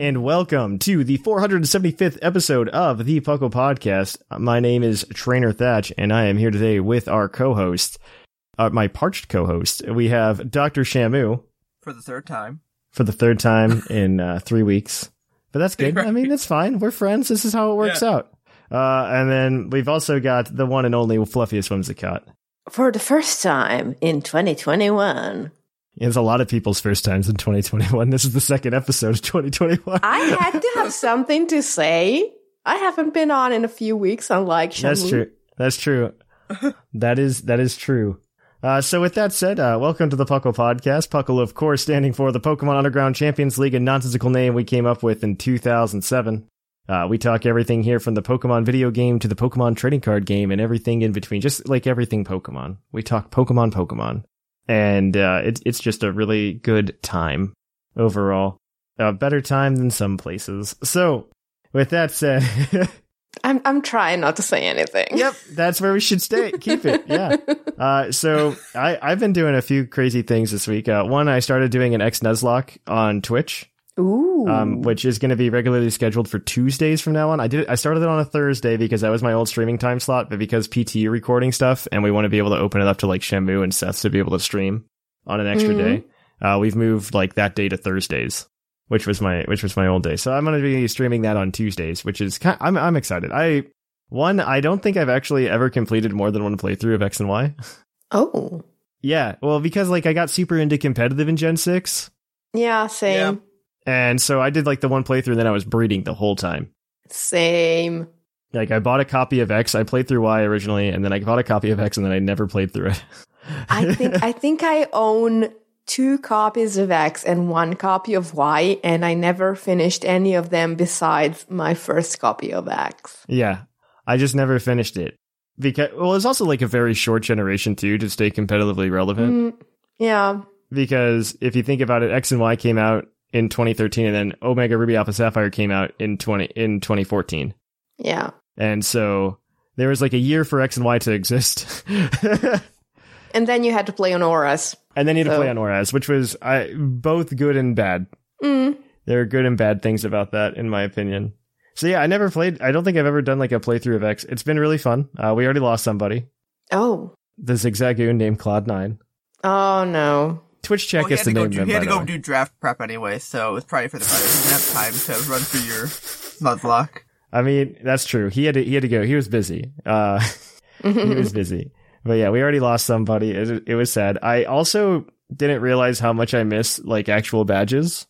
And welcome to the 475th episode of the Puckle Podcast. My name is Trainer Thatch, and I am here today with our co-host, uh, my parched co-host. We have Dr. Shamu for the third time. for the third time in uh, three weeks, but that's good. I mean, it's fine. We're friends. This is how it works Yeah. out. Uh, and then we've also got the one and only Fluffiest Whimsicott. for the first time in 2021. It's a lot of people's first times in 2021. This is the second episode of 2021. I had to have something to say. I haven't been on in a few weeks, unlike That's Shamu. true. That's true. that is that is true. Uh, so with that said, uh, welcome to the Puckle Podcast. Puckle, of course, standing for the Pokemon Underground Champions League, a nonsensical name we came up with in 2007. Uh, we talk everything here from the Pokemon video game to the Pokemon trading card game and everything in between, just like everything Pokemon. We talk Pokemon, Pokemon, and uh, it, it's just a really good time overall. A better time than some places. So, with that said. I'm I'm trying not to say anything. Yep, that's where we should stay. Keep it. Yeah. Uh, so I I've been doing a few crazy things this week. Uh, one, I started doing an X Nuzlocke on Twitch, Ooh. um, which is going to be regularly scheduled for Tuesdays from now on. I did I started it on a Thursday because that was my old streaming time slot, but because PT recording stuff and we want to be able to open it up to like Shamu and Seth to be able to stream on an extra Mhm. day, uh, we've moved like that day to Thursdays. Which was my which was my old day, so I'm going to be streaming that on Tuesdays, which is kind I'm I'm excited. I one, I don't think I've actually ever completed more than one playthrough of X and Y. oh. Yeah, well, because like I got super into competitive in Gen 6, Yeah, same. And so I did like the one playthrough and then I was breeding the whole time. Same. Like I bought a copy of X, I played through Y originally, and then I bought a copy of X and then I never played through it. I think I think I own two copies of X and one copy of Y, and I never finished any of them besides my first copy of X. yeah, I just never finished it. Because well, it's also like a very short generation too to stay competitively relevant. Mm, yeah. because if you think about it, X and Y came out in 2013, and then Omega Ruby Alpha Sapphire came out in 20 in 2014, Yeah. and so there was like a year for X and Y to exist, And then you had to play on Auras. and then you had to play on Oras, which was I, both good and bad. Mm. There are good and bad things about that, in my opinion. So yeah, I never played. I don't think I've ever done like a playthrough of X. It's been really fun. Uh, we already lost somebody, Oh. the Zigzagoon named Cloud Nine. Oh no. Twitch check Well, is the name. do, he had to go do draft prep anyway, so it was probably for the better. He didn't have time to run through your Nuzlocke. I mean, that's true. He had to. He had to go. He was busy. Uh, he was busy. But yeah, we already lost somebody. It, it was sad. I also didn't realize how much I miss like actual badges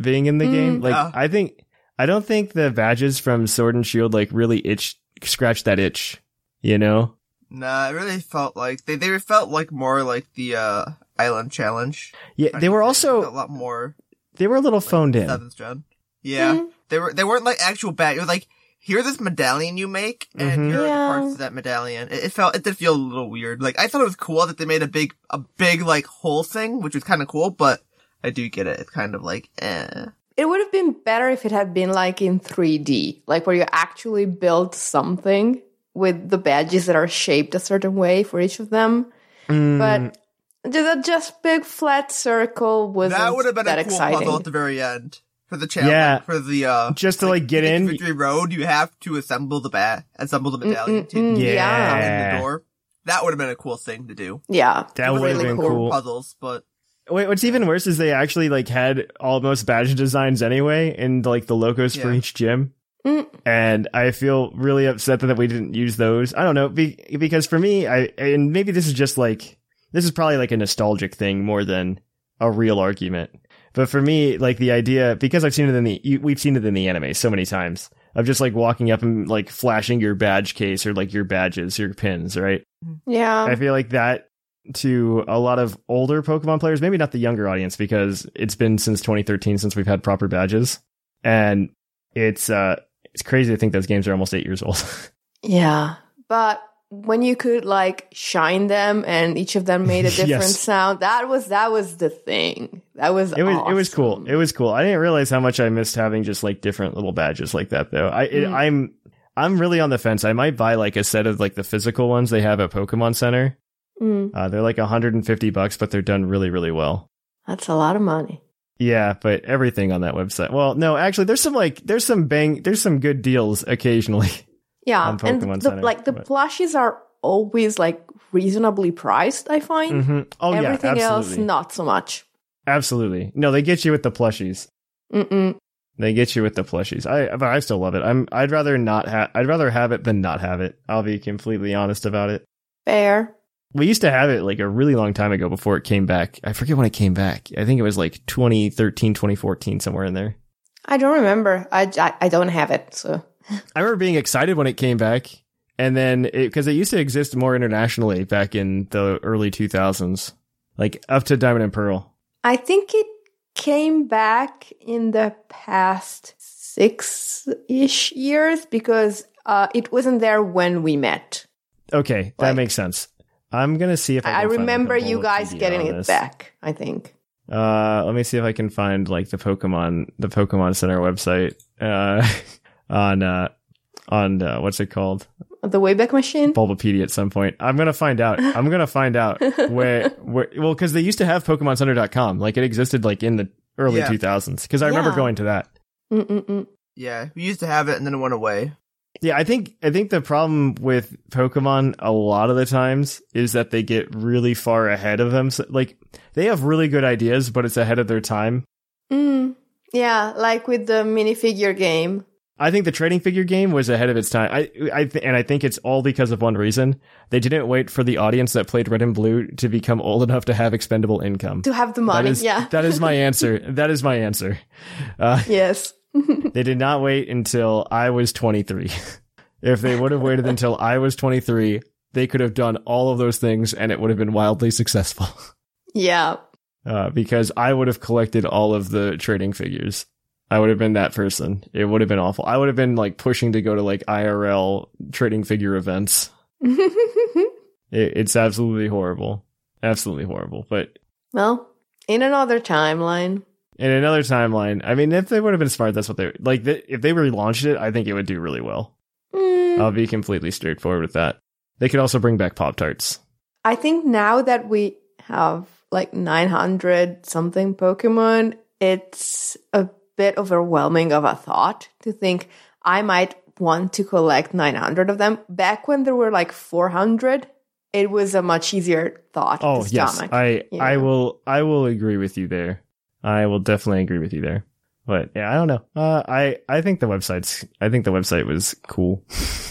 being in the Mm. game. Like Yeah. I think I don't think the badges from Sword and Shield like really itch scratch that itch. You know? Nah, it really felt like they they felt like more like the uh Island Challenge. Yeah, they were also a lot more they were a little phoned in. seventh gen. Yeah, Mm. they were they weren't like actual bad. It was like here's this medallion you make, and Mhm. here are the parts of that medallion. It, it felt it did feel a little weird. Like I thought it was cool that they made a big a big like whole thing, which was kind of cool, but I do get it. It's kind of like eh. It would have been better if it had been like in 3D, like where you actually built something with the badges that are shaped a certain way for each of them. Mm, But the just big flat circle was that would have been a cool exciting. puzzle at the very end for the challenge. Yeah. for the uh just to like get in. Victory Road. You have to assemble the bat, assemble the medallion to yeah. in the door. That would have been a cool thing to do. Yeah, That would have really been cool. Puzzles, but Wait, what's even worse is they actually like had almost badge designs anyway, and like the logos for each gym. Mm. And I feel really upset that we didn't use those. I don't know, be, because for me, I and maybe this is just like this is probably like a nostalgic thing more than a real argument. But for me, like the idea, because I've seen it in the we've seen it in the anime so many times of just like walking up and like flashing your badge case or like your badges, your pins, right? yeah. I feel like that to a lot of older Pokemon players, maybe not the younger audience because it's been since 2013 since we've had proper badges. And it's uh it's crazy to think those games are almost 8 years old. Yeah, but when you could like shine them and each of them made a different Yes. sound, that was that was the thing. That was it was it was cool. It was cool. I didn't realize how much I missed having just like different little badges like that though. I it, Mm. I'm I'm really on the fence. I might buy like a set of like the physical ones they have at Pokemon Center. Mm, Uh, they're like 150 bucks, but they're done really really well. that's a lot of money. Yeah, but everything on that website. Well, no, actually, there's some like there's some bang there's some good deals occasionally. Yeah, and the, like the but- plushies are always like reasonably priced. I find hmm Oh everything yeah, else not so much. absolutely. No, they get you with the plushies. Mm-mm. They get you with the plushies. I but I still love it. I'm I'd rather not have I'd rather have it than not have it. I'll be completely honest about it. Fair. We used to have it like a really long time ago before it came back. I forget when it came back. I think it was like 2013, 2014, somewhere in there. I don't remember. I, I, I don't have it. So I remember being excited when it came back, and then because it, used to exist more internationally back in the early 2000s, like up to Diamond and Pearl. I think it came back in the past six ish years because uh, it wasn't there when we met. Okay, that Like- makes sense. I'm gonna see if I, I, remember you guys getting it back. I think. Uh, let me see if I can find like the Pokemon, the Pokemon Center website. Uh, on uh, on uh, what's it called? The Wayback Machine. Bulbapedia at some point. I'm gonna find out. I'm gonna find out where where well because they used to have PokemonCenter.com. Like it existed like in the early Yeah. 2000s. Because I remember going to that. Mm-mm-mm. yeah, we used to have it and then it went away. Yeah, I think I think the problem with Pokemon a lot of the times is that they get really far ahead of them. So, Like they have really good ideas, but it's ahead of their time. Mm. Yeah, like with the minifigure game. I think the trading figure game was ahead of its time. I, I, th- and I think it's all because of one reason. They didn't wait for the audience that played Red and Blue to become old enough to have expendable income. To have the money. is, yeah. that is my answer. That is my answer. Uh, yes. they did not wait until I was 23. if they would have waited until I was 23, they could have done all of those things and it would have been wildly successful. Yeah. Uh, because I would have collected all of the trading figures. I would have been that person. It would have been awful. I would have been like pushing to go to like IRL trading figure events. It, it's absolutely horrible. Absolutely horrible. But well, in another timeline. in another timeline, I mean, if they would have been smart, that's what they like. th- If they relaunched it, I think it would do really well. Mm, I'll be completely straightforward with that. They could also bring back Pop Tarts. I think now that we have like 900 something Pokemon, it's a bit overwhelming of a thought to think I might want to collect 900 of them. Back when there were like 400, it was a much easier thought Oh yes. I I will I will agree with you there. I will definitely agree with you there. But yeah, I don't know. Uh, I I think the website's I think the website was cool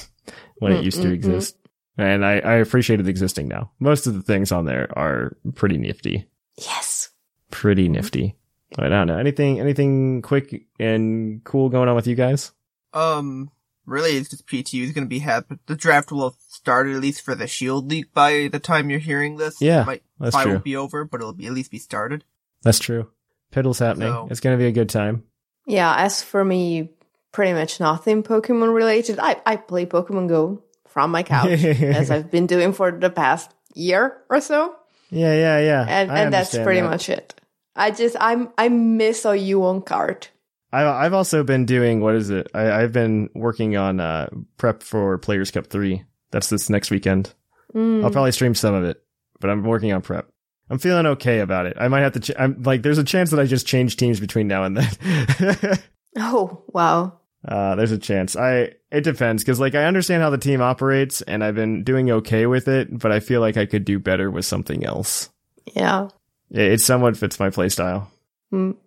when it used to exist, and I I appreciate it existing now. Most of the things on there are pretty nifty, yes. pretty nifty. But I don't know anything anything quick and cool going on with you guys. Um, really, it's just PTU is going to be happy. The draft will have started at least for the Shield League by the time you're hearing this. Yeah, it might that's probably true. won't be over, but it'll be at least be started. That's true. Piddle's happening. So- it's gonna be a good time. Yeah, as for me, pretty much nothing Pokemon related. I, I play Pokemon Go from my couch, as I've been doing for the past year or so. Yeah, yeah, yeah. and I and that's pretty that. much it. I just I'm I miss a you on cart. I, I've also been doing what is it? I, I've been working on uh, prep for Players Cup three. That's this next weekend. Mm. I'll probably stream some of it, but I'm working on prep. I'm feeling okay about it. I might have to. Ch- I'm like, there's a chance that I just change teams between now and then. Oh wow! Uh, there's a chance. I it depends because like I understand how the team operates and I've been doing okay with it, but I feel like I could do better with something else. Yeah. It, somewhat fits my playstyle. Mm.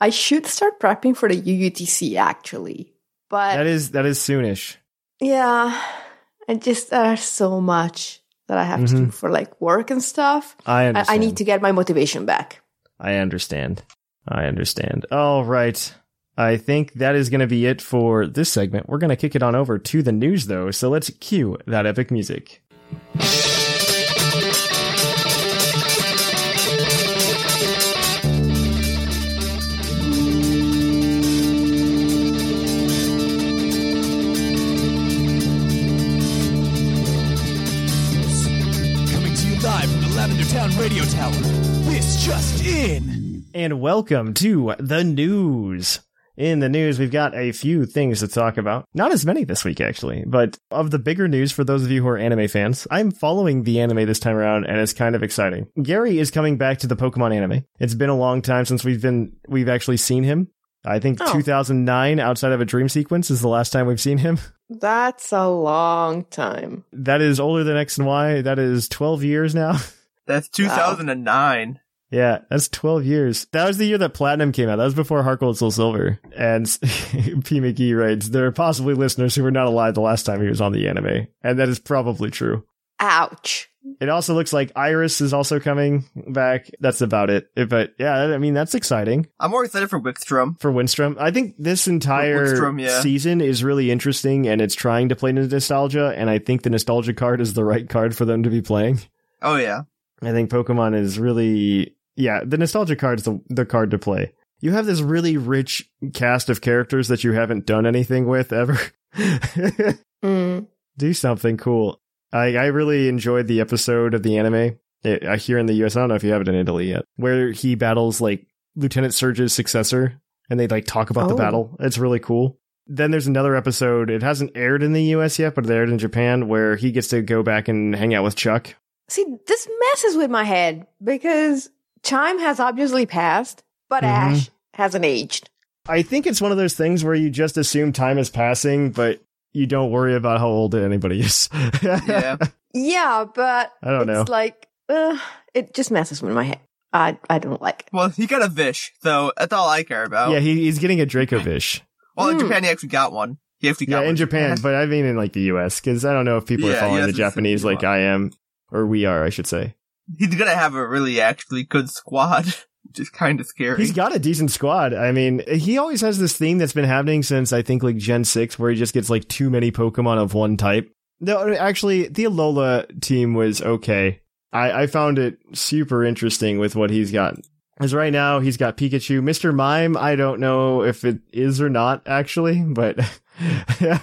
I should start prepping for the UUTC actually, but That is that is soonish. yeah, I just there's so much that I have to do for like work and stuff. I I. I need to get my motivation back. I understand. I understand. All right. I think that is going to be it for this segment. We're going to kick it on over to the news, though. So let's cue that epic music. Town Radio Tower. This just in. And welcome to the news. In the news, we've got a few things to talk about. Not as many this week, actually, but of the bigger news for those of you who are anime fans, I'm following the anime this time around, and it's kind of exciting. Gary is coming back to the Pokemon anime. It's been a long time since we've been we've actually seen him. I think Oh. 2009, outside of a dream sequence, is the last time we've seen him. That's a long time. That is older than X and Y. That is 12 years now. That's 2009. Yeah, that's 12 years. That was the year that Platinum came out. That was before Heart Gold Soul Silver. And P. McGee writes, there are possibly listeners who were not alive the last time he was on the anime. And that is probably true. Ouch. It also looks like Iris is also coming back. That's about it. But yeah, I mean, that's exciting I'm more excited for Wickstrom. for Winstrom. I think this entire Wickstrom, yeah. season is really interesting and it's trying to play into nostalgia. And I think the nostalgia card is the right card for them to be playing. Oh yeah. I think Pokemon is really yeah, the nostalgia card is the, the card to play. You have this really rich cast of characters that you haven't done anything with ever. Mm. Do something cool. I I really enjoyed the episode of the anime it, uh, here in the US. I don't know if you have it in Italy yet, where he battles like Lieutenant Surge's successor, and they like talk about the Oh. battle. It's really cool. Then there's another episode. It hasn't aired in the US yet, but it aired in Japan, where he gets to go back and hang out with Chuck. See, this messes with my head because Chime has obviously passed, but Mhm. Ash hasn't aged. I think it's one of those things where you just assume time is passing, but you don't worry about how old anybody is. Yeah. Yeah, but I don't it's know. like uh, it just messes with my head. I I don't like it. Well, he got a Vish, so that's all I care about. yeah, he, he's getting a Dracovish. well, in Hmm. Japan, he actually got one. He actually got Yeah, one. in Japan, but I mean in like the US, because I don't know if people are following US the is Japanese like similar. I am, or we are, I should say. He's gonna have a really actually good squad, which is kind of scary. He's got a decent squad. I mean, he always has this theme that's been happening since I think like Gen 6 where he just gets like too many Pokemon of one type. No, actually, the Alola team was okay. I, I found it super interesting with what he's got. Because right now he's got Pikachu. Mr. Mime, I don't know if it is or not actually, but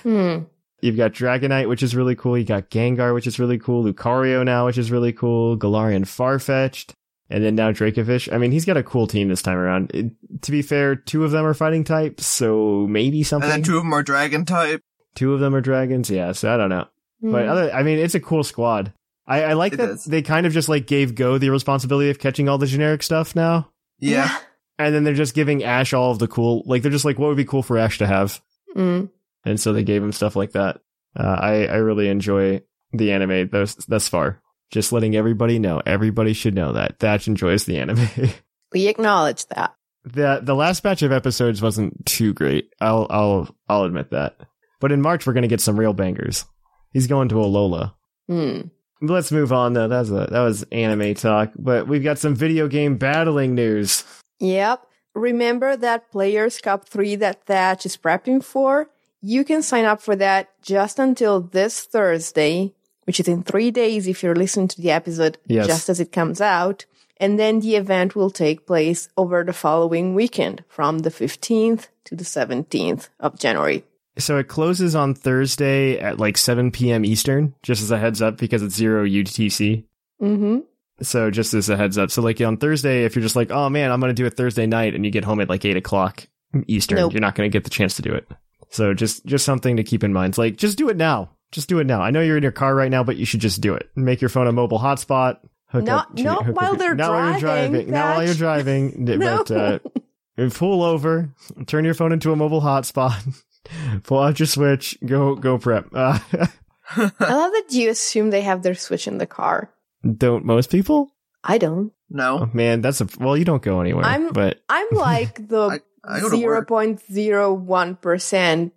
Hmm. You've got Dragonite, which is really cool. You got Gengar, which is really cool. Lucario now, which is really cool. Galarian Farfetch'd. And then now Dracovish. I mean, he's got a cool team this time around. It- to be fair, two of them are fighting types, so maybe something. and then two of them are dragon type. Two of them are dragons. Yeah, so I don't know. But Hmm. other, I mean, it's a cool squad. I, I like It that is. they kind of just like gave Goh the responsibility of catching all the generic stuff now. Yeah. And then they're just giving Ash all of the cool, like they're just like, what would be cool for Ash to have? Mm. And so they gave him stuff like that. Uh, I I really enjoy the anime thus thus far. Just letting everybody know, everybody should know that Thatch enjoys the anime. We acknowledge that. the The last batch of episodes wasn't too great. I'll I'll I'll admit that. But in March we're gonna get some real bangers. He's going to Alola. Hmm. Let's move on though. That's a that was anime talk, but we've got some video game battling news. Yep. Remember that Players Cup 3 that Thatch is prepping for? You can sign up for that just until this Thursday, which is in three days if you're listening to the episode Yes. just as it comes out. And then the event will take place over the following weekend from the 15th to the 17th of January. So it closes on Thursday at like 7 p.m. Eastern, just as a heads up because it's zero UTC. Mm-hmm. So just as a heads up. So like on Thursday, if you're just like, oh man, I'm going to do it Thursday night and you get home at like eight o'clock Eastern, Nope. you're not going to get the chance to do it. So just, just something to keep in mind. It's like, just do it now. Just do it now. I know you're in your car right now, but you should just do it. Make your phone a mobile hotspot. Hook Not- up to- not hook while up- they're not while you're driving, driving. Not while you're driving. No. But, uh, pull over, turn your phone into a mobile hotspot. Pull out your Switch. Go go prep. Uh, I love that you assume they have their Switch in the car. don't most people? I don't. No. Oh, man, that's a well. You don't go anywhere. I'm- but I'm like the I- I go to zero work. point zero one percent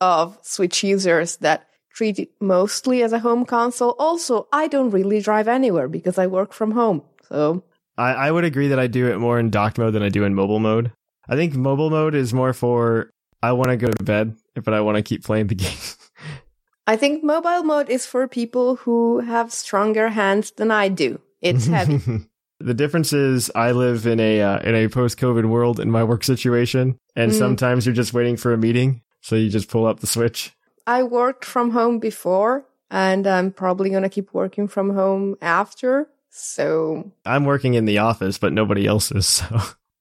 of Switch users that treat it mostly as a home console. Also, I don't really drive anywhere because I work from home. So I, I would agree that I do it more in dock mode than I do in mobile mode. I think mobile mode is more for I want to go to bed, but I want to keep playing the game. I think mobile mode is for people who have stronger hands than I do. It's heavy. The difference is I live in a uh, in a post COVID world in my work situation, and Mm. sometimes you're just waiting for a meeting, so you just pull up the switch. I worked from home before, and I'm probably going to keep working from home after. So, I'm working in the office, but nobody else is. So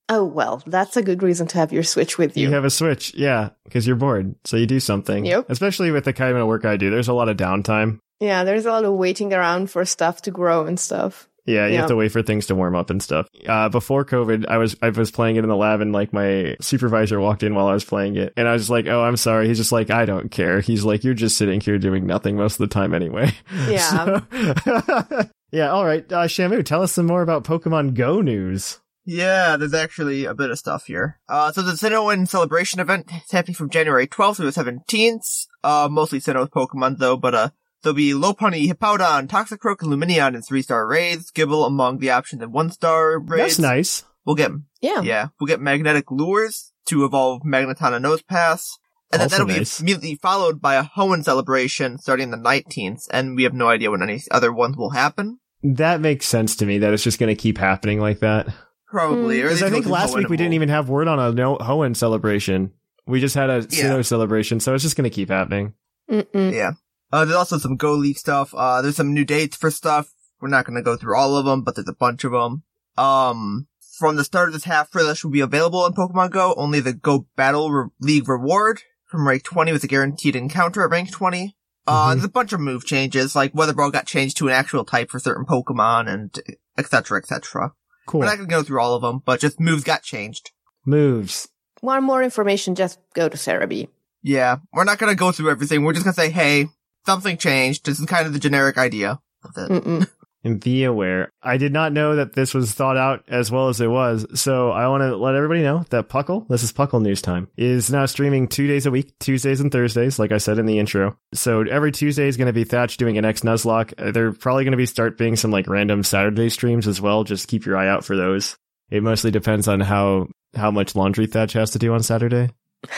oh well, that's a good reason to have your Switch with you you. have a switch, yeah, because you're bored, so you do something. Yep. Especially with the kind of work I do, there's a lot of downtime. yeah, there's a lot of waiting around for stuff to grow and stuff. Yeah, you Yeah. have to wait for things to warm up and stuff. Uh, before COVID, I was I was playing it in the lab, and like my supervisor walked in while I was playing it, and I was just like, "Oh, I'm sorry." He's just like, "I don't care." He's like, "You're just sitting here doing nothing most of the time anyway." Yeah. So- yeah. All right, uh, Shamu, tell us some more about Pokemon Go news. Yeah, there's actually a bit of stuff here. Uh, so the Sinnoh Celebration event is happening from January 12th through the 17th. Uh, mostly Sinnoh Pokemon though, but uh, there'll be Lopunny, Hippowdon, Toxicroak, and Lumineon in three-star raids, Gible among the options in one-star raids. That's nice. We'll get, Yeah. yeah, we'll get Magnetic Lures to evolve Magneton and Nosepass. And then Also that'll nice. be immediately followed by a Hoenn celebration starting the 19th, and we have no idea when any other ones will happen. That makes sense to me. That it's just going to keep happening like that. Probably. or hmm. Because at I think last week we didn't even have word on a no Hoenn celebration. We just had a Sinnoh celebration, so it's just going to keep happening. Mm-mm. Yeah. Uh, there's also some Go League stuff. Uh, there's some new dates for stuff. We're not gonna go through all of them, but there's a bunch of them. Um, from the start of this half Frillish will be available in Pokemon Go. Only the Go Battle Re- League reward from rank 20 with a guaranteed encounter at rank 20. Uh, Mhm. there's a bunch of move changes, like Weather Ball got changed to an actual type for certain Pokemon and etc. cetera, et cetera. Cool. We're not gonna go through all of them, but just moves got changed. Moves. Want more information? Just go to Serebii. Yeah, we're not gonna go through everything. We're just gonna say, hey, something changed. This is kind of the generic idea. That's it. Mm-mm. and be aware. I did not know that this was thought out as well as it was, so I want to let everybody know that Puckle, this is Puckle News Time, is now streaming two days a week, Tuesdays and Thursdays, like I said in the intro. So every Tuesday is going to be Thatch doing an X Nuzlocke. Uh, They're probably going to be start being some like random Saturday streams as well. Just keep your eye out for those. It mostly depends on how how much laundry Thatch has to do on Saturday.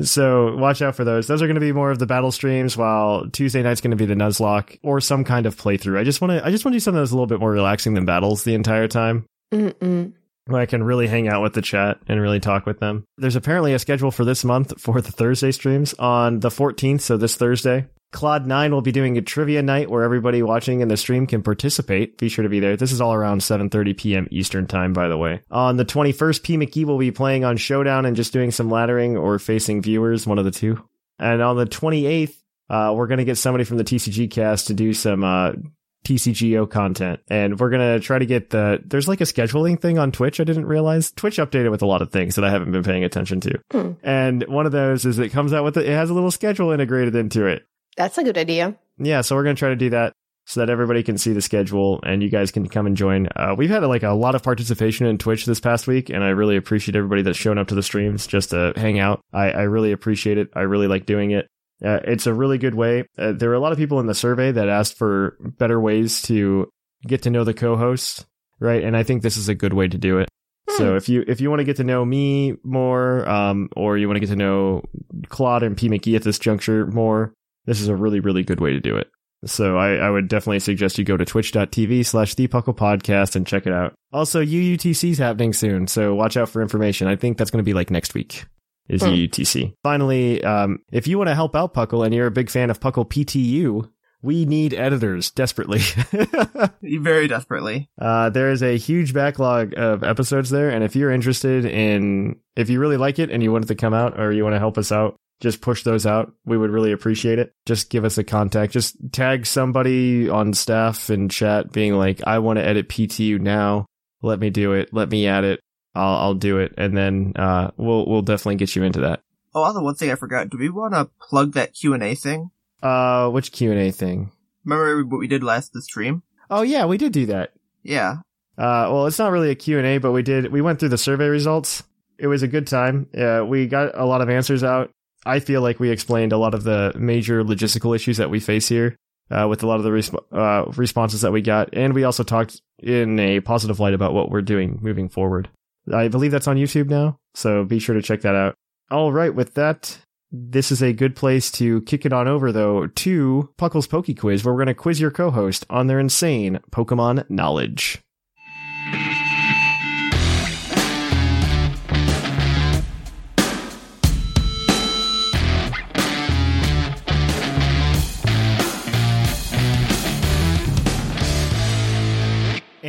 So watch out for those. Those are going to be more of the battle streams, while Tuesday night's going to be the Nuzlocke or some kind of playthrough. I just want to, I just want to do something that's a little bit more relaxing than battles the entire time. Mm-mm. I can really hang out with the chat and really talk with them. There's apparently a schedule for this month for the Thursday streams on the 14th, so this Thursday. Claude 9 will be doing a trivia night where everybody watching in the stream can participate. Be sure to be there. This is all around 7:30 p.m. Eastern time, by the way. On the 21st, P. McGee will be playing on Showdown and just doing some laddering or facing viewers, one of the two. And on the 28th, uh, we're going to get somebody from the TCG cast to do some uh, TCGO content. And we're going to try to get the. There's like a scheduling thing on Twitch I didn't realize. Twitch updated with a lot of things that I haven't been paying attention to. Hmm. And one of those is it comes out with it, it has a little schedule integrated into it. That's a good idea. Yeah, so we're going to try to do that so that everybody can see the schedule and you guys can come and join. Uh, we've had like a lot of participation in Twitch this past week, and I really appreciate everybody that's shown up to the streams just to hang out. I, I really appreciate it. I really like doing it. Uh, it's a really good way. Uh, there were a lot of people in the survey that asked for better ways to get to know the co-hosts, right? And I think this is a good way to do it. So if you if you want to get to know me more, um, or you want to get to know Claude and P McGee at this juncture more, this is a really really good way to do it. So I, I would definitely suggest you go to twitch.tv slash the Puckle podcast and check it out. Also, UUTC is happening soon, so watch out for information. I think that's going to be like next week is Hmm. UUTC. Finally, um, if you want to help out Puckle and you're a big fan of Puckle PTU, we need editors desperately. Very desperately. Uh, there is a huge backlog of episodes there, and if you're interested in, if you really like it and you want it to come out or you want to help us out, just push those out. We would really appreciate it. Just give us a contact. Just tag somebody on staff and chat being like, I want to edit PTU now. Let me do it. Let me add it. I'll, I'll do it. And then, uh, we'll, we'll definitely get you into that. Oh, also one thing I forgot. Do we want to plug that Q and A thing? Uh, which Q and A thing? Remember what we did last the stream? Oh yeah, we did do that. Yeah. Uh, well, it's not really a Q and A, but we did. We went through the survey results. It was a good time. Uh, we got a lot of answers out. I feel like we explained a lot of the major logistical issues that we face here uh, with a lot of the resp- uh, responses that we got, and we also talked in a positive light about what we're doing moving forward. I believe that's on YouTube now, so be sure to check that out. All right, with that, this is a good place to kick it on over, though, to Puckle's Poke Quiz, where we're going to quiz your co-host on their insane Pokemon knowledge.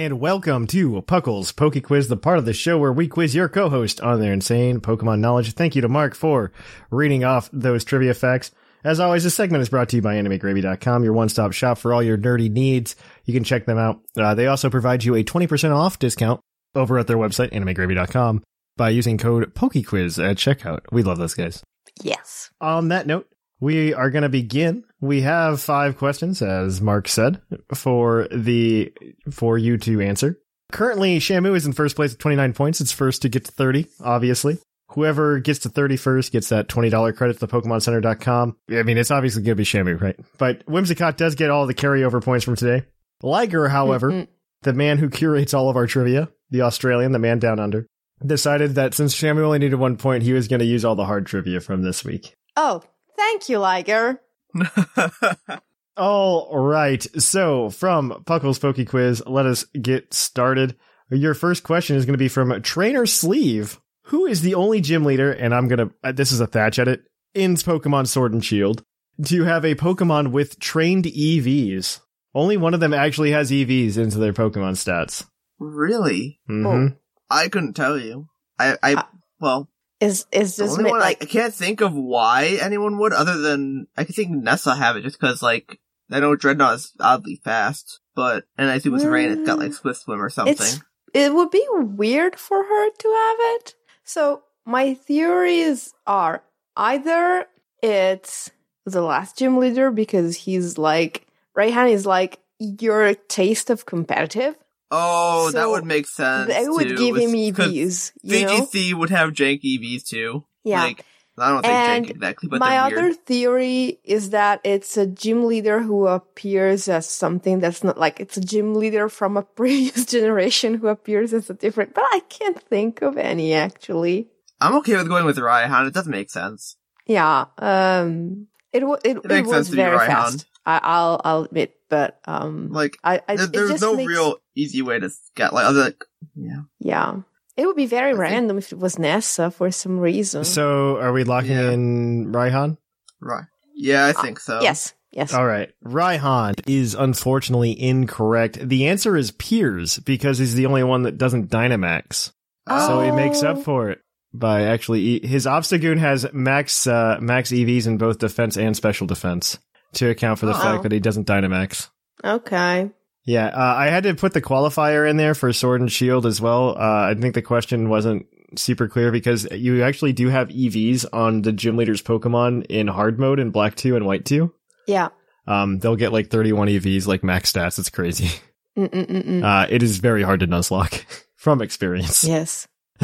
And welcome to Puckle's Poke Quiz, the part of the show where we quiz your co-host on their insane Pokemon knowledge. Thank you to Mark for reading off those trivia facts. As always, this segment is brought to you by AnimeGravy.com, your one-stop shop for all your nerdy needs. You can check them out. Uh, they also provide you a 20% off discount over at their website, AnimeGravy.com, by using code PokeQuiz at checkout. We love those guys. Yes. On that note, we are going to begin. We have five questions, as Mark said, for the for you to answer. Currently, Shamu is in first place with 29 points. It's first to get to 30, obviously. Whoever gets to 30 first gets that $20 credit to the PokemonCenter.com. I mean, it's obviously going to be Shamu, right? But Whimsicott does get all the carryover points from today. Liger, however, Mm-mm. the man who curates all of our trivia, the Australian, the man down under, decided that since Shamu only needed one point, he was going to use all the hard trivia from this week. Oh, thank you, Liger. All right. So from Puckle's Poke Quiz, let us get started. Your first question is going to be from Trainer Sleeve. Who is the only gym leader, and I'm going to, this is a thatch edit, in Pokemon Sword and Shield, to have a Pokemon with trained EVs? Only one of them actually has EVs into their Pokemon stats. really? Mhm. I couldn't tell you. I, I, Uh, well, Is is only ma- one like I can't think of why anyone would, other than I could think Nessa have it just because, like, I know Drednaw is oddly fast, but and I think with Rain it's got like Swift Swim or something. it would be weird for her to have it. So my theories are either it's the last gym leader because he's like Raihan is like your taste of competitive. Oh, that would make sense. They would too, give him EVs, you know? VGC would have jank EVs too. Yeah. Like, I don't think And jank exactly, but My other theory is that it's a gym leader who appears as something that's not like it's a gym leader from a previous generation who appears as a different, but I can't think of any actually. I'm okay with going with Raihan. It doesn't make sense. Yeah, um, it wa- it, it, makes was sense to very fast. I, I'll I'll admit, but um, Like, I, I there's no makes- real easy way to get like other. Like, yeah. yeah. It would be very think- random if it was Nessa for some reason. So are we locking Yeah. in Raihan? Right. Yeah, I think so. yes, yes. All right. Raihan is unfortunately incorrect. The answer is Piers because he's the only one that doesn't Dynamax. So he makes up Oh. for it by actually e- his Obstagoon has max uh, max EVs in both defense and special defense to account for the Oh. fact that he doesn't Dynamax. Okay. Yeah, uh, I had to put the qualifier in there for Sword and Shield as well. Uh, I think the question wasn't super clear because you actually do have EVs on the gym leader's Pokemon in hard mode in Black 2 and White 2. Yeah. Um, they'll get like 31 EVs, like max stats. It's crazy. Uh, it is very hard to Nuzlocke from experience. yes.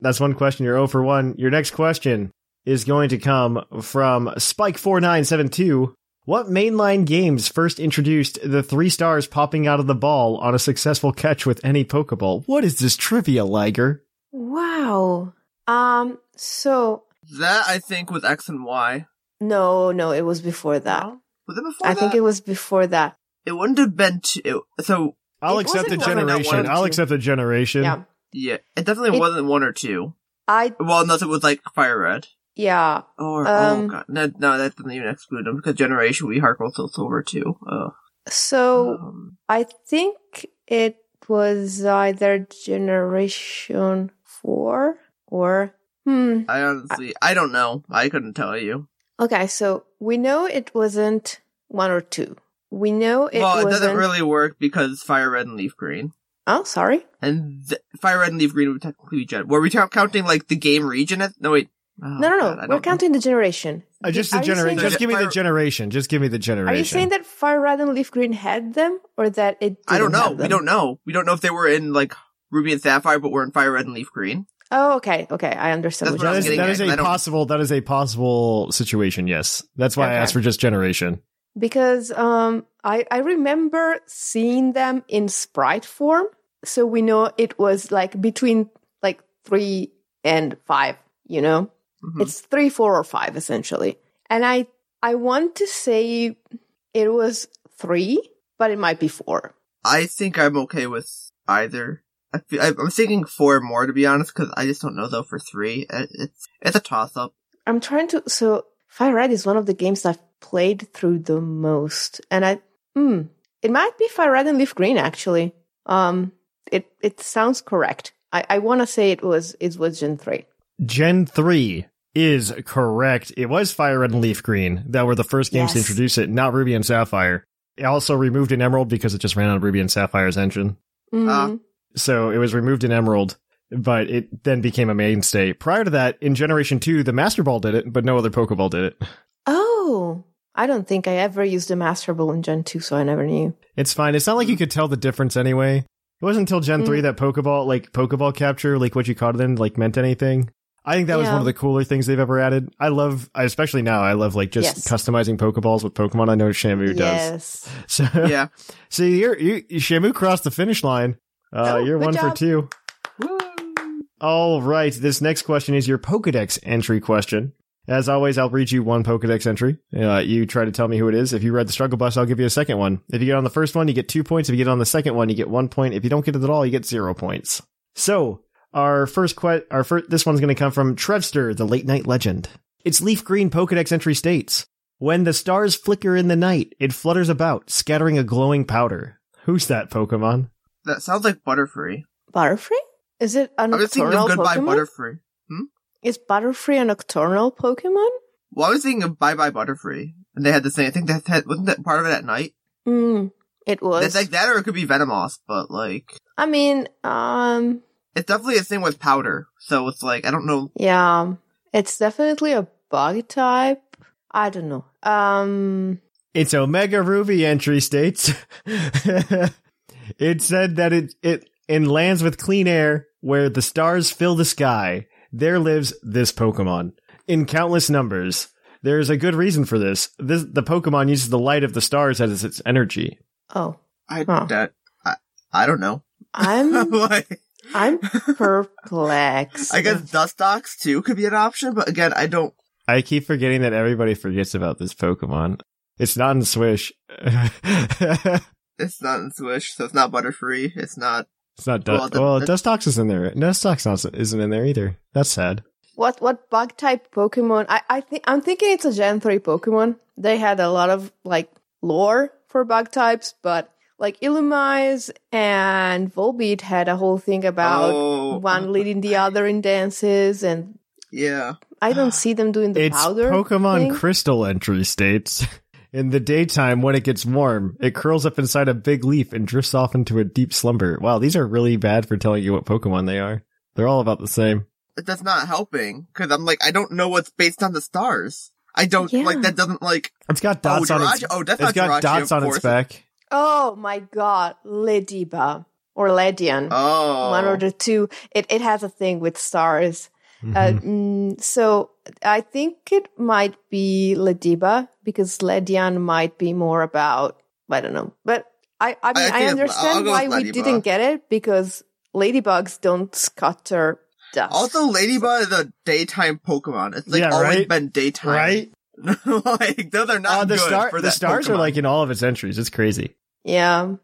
That's one question. You're 0 for 1. Your next question is going to come from Spike4972. What mainline games first introduced the three stars popping out of the ball on a successful catch with any Pokeball? What is this trivia, Liger? Wow. Um. So That I think was X and Y. no, no, it was before that. No? Was it before I that? think it was before that. It wouldn't have been two. So I'll It accept the wasn't one or generation. I'll accept the generation. Yeah. yeah, it definitely It- wasn't one or two. I Well, unless it was like Fire Red. Yeah. Or Um, oh god, no, no, that doesn't even exclude them because Generation we Heartgold Soul Silver too. So um, I think it was either generation four or hmm. I honestly, I don't know. I couldn't tell you. Okay, so we know it wasn't one or two. We know it well, it wasn't. doesn't really work because Fire Red and Leaf Green. Oh, sorry. And th- Fire Red and Leaf Green would technically be Gen. Were we count- counting like the game region? At- no, wait. Oh, no, no, no. don't We're know. counting the generation. Uh, just the Are generation. Just give me the generation. Just give me the generation. Are you saying that Fire Red and Leaf Green had them, or that it? I don't know. have We don't know. We don't know if they were in like Ruby and Sapphire, but were in Fire Red and Leaf Green. Oh, okay, okay. I understand. That's what what I you're That was is, saying. getting that at, is 'cause I a don't- possible. That is a possible situation. Yes, that's why I asked for just generation. because um, I I remember seeing them in sprite form, so we know it was like between like three and five. You know, Mhm. it's three, four, or five essentially. And I I want to say it was three, but it might be four. I think I'm okay with either. I feel, I- I'm thinking four more to be honest, because I just don't know though for three. It's it's a toss up. I'm trying to. So Fire Red is one of the games I've played through the most, and I hmm, it might be Fire Red and Leaf Green actually. Um, it it sounds correct. I I want to say it was it was Gen three. Gen 3 is correct. It was Fire Red and Leaf Green that were the first games to introduce it, not Ruby and Sapphire. It also removed an Emerald because it just ran on Ruby and Sapphire's engine. Mhm. Ah. So it was removed in Emerald, but it then became a mainstay. Prior to that, in Generation 2, the Master Ball did it, but no other Pokeball did it. Oh, I don't think I ever used a Master Ball in Gen two, so I never knew. It's fine. It's not like you could tell the difference anyway. It wasn't until Gen Mm. 3 that Pokeball, like Pokeball capture, like what you caught it in, like meant anything. I think that was Yeah. one of the cooler things they've ever added. I love, especially now, I love like just Yes. customizing Pokeballs with Pokemon. I know Shamu does. Yes. So, Yeah. so you're, you, Shamu crossed the finish line. Uh, Oh, you're good one for job. two. All right. This next question is your Pokedex entry question. As always, I'll read you one Pokedex entry. Uh, you try to tell me who it is. If you read the struggle bus, I'll give you a second one. If you get on the first one, you get two points. If you get on the second one, you get one point. If you don't get it at all, you get zero points. So, our first que- our first, this one's going to come from Trevster, the late night legend. Its leaf green Pokedex entry states, when the stars flicker in the night, it flutters about, scattering a glowing powder. Who's that Pokemon? That sounds like Butterfree. Butterfree? Is it a I was thinking nocturnal of Goodbye Pokemon? Butterfree. Is Butterfree a nocturnal Pokemon? Well, I was thinking of Bye Bye Butterfree, and they had the same. I think that had, wasn't that part of it at night. Hmm. It was. It's like that, or it could be Venomoth, but like I mean, um, it's definitely a thing with powder. So it's like I don't know. yeah, it's definitely a bug type. I don't know. Um, Its Omega Ruby entry states it said that it it in lands with clean air where the stars fill the sky, there lives this Pokemon in countless numbers. There's a good reason for this. This the Pokemon uses the light of the stars as its energy. oh, I Huh. that I, I don't know. I'm like, I'm perplexed. I guess Dustox too could be an option, but again, I don't. I keep forgetting that everybody forgets about this Pokemon. It's not in Swish. it's It's not in Swish, so it's not Butterfree. It's not. It's not Well, Dust. the- Well, the- Dustox is in there. Dustox not, isn't in there either. That's sad. what what bug type Pokemon? I I think I'm thinking it's a Gen three Pokemon. They had a lot of like lore for bug types, but like Illumise and Volbeat had a whole thing about oh, one leading the other in dances, and Yeah. I don't see them doing the its powder. Pokemon thing. Crystal entry states. In the daytime, when it gets warm, it curls up inside a big leaf and drifts off into a deep slumber. Wow, these are really bad for telling you what Pokemon they are. They're all about the same. That's not helping because I'm like I don't know what's based on the stars. I don't Yeah. like that. Doesn't like. It's got dots oh, on Jirachi- its. oh, that's it's not got Jirachi, dots on its back. Oh my god, Lediba or Ledian. Oh, One or the two. It it has a thing with stars. Mm-hmm. Uh, mm, so I think it might be Lediba because Ledian might be more about I don't know, but I I mean I I, think it's- I'll understand why we didn't get it because ladybugs don't scatter dust. Also, Ladybug is a daytime Pokemon. It's like Yeah, always right? been daytime. right? like those are not Uh, the good star, for the that stars are like in all of its entries. It's crazy. yeah,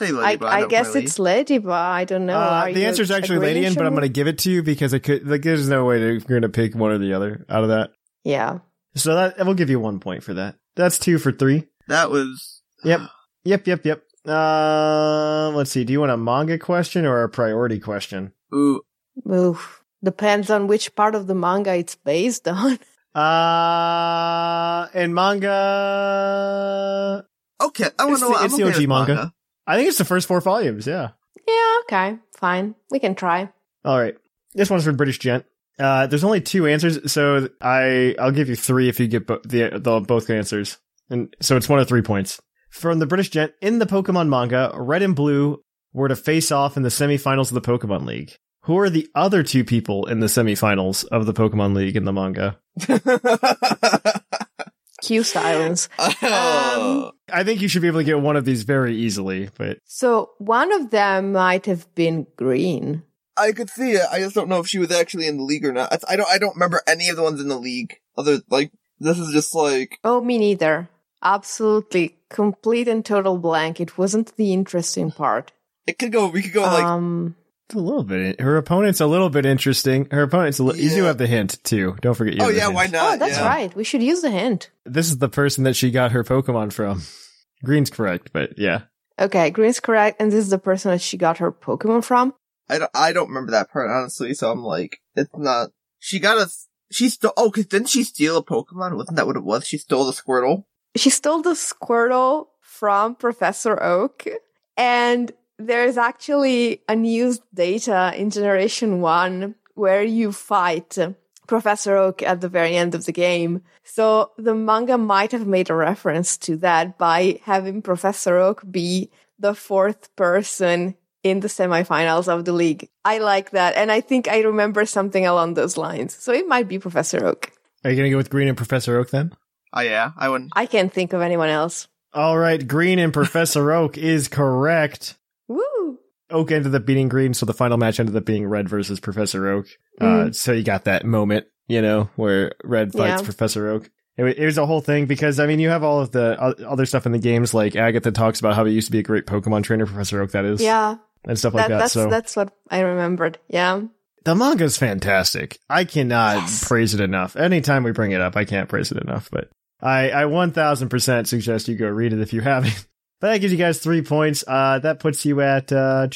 I'll I, I guess really. it's Lediba. I don't know. Uh, the answer is actually agreeing, Ledian, but I'm going to give it to you because it could. Like, there's no way to, you're going to pick one or the other out of that. yeah. So that we'll give you one point for that. That's two for three. that was. Yep. Yep. Yep. Yep. Uh, let's see. Do you want a manga question or a priority question? Ooh, Oof. Depends on which part of the manga it's based on. Uh, in manga, okay. I want to know. I'm it's the okay OG with manga. I think it's the first four volumes. Yeah. yeah, okay, fine. We can try. All right. This one's from British Gent. Uh, there's only two answers, so I I'll give you three if you get bo- the, the both answers, and so it's one of three points from the British gent in the Pokemon manga. Red and Blue were to face off in the semifinals of the Pokemon League. Who are the other two people in the semifinals of the Pokemon League in the manga? Cue silence. Oh. I think you should be able to get one of these very easily, but So one of them might have been green. I could see it. I just don't know if she was actually in the league or not. I- I don't. I don't remember any of the ones in the league. Other like this is just like Oh, me neither. Absolutely complete and total blank. It wasn't the interesting part. it could go. We could go like um, it's a little bit. Her opponent's a little bit interesting. Her opponent's a li- you do have the hint too. Don't forget. You oh yeah, hint. why not? oh, that's yeah. right. We should use the hint. This is the person that she got her Pokemon from. Green's correct, but yeah. Okay, green's correct, and this is the person that she got her Pokemon from. I don't. I don't remember that part honestly. So I'm like, it's not. She got a. She stole. Oh, cause didn't she steal a Pokemon? Wasn't that what it was? She stole the Squirtle. She stole the Squirtle from Professor Oak, and there's actually unused data in Generation 1 where you fight Professor Oak at the very end of the game. So the manga might have made a reference to that by having Professor Oak be the fourth person in the semifinals of the league. I like that. And I think I remember something along those lines. So it might be Professor Oak. Are you gonna go with Green and Professor Oak then? Oh yeah, I wouldn't. I can't think of anyone else. All right, Green and Professor Oak is correct. Oak ended up beating Green, so the final match ended up being Red versus Professor Oak. Uh, so you got that moment, you know, where Red fights Yeah. Professor Oak. It, was a whole thing because I mean, you have all of the other stuff in the games, like Agatha talks about how he used to be a great Pokemon trainer, Professor Oak, that is, Yeah, and stuff like that, that. that's so that's what I remembered. Yeah. the manga's fantastic. I cannot Yes. praise it enough. Anytime we bring it up, I can't praise it enough. But I, I 1000% suggest you go read it if you haven't. But that gives you guys three points. Uh, that puts you at, uh,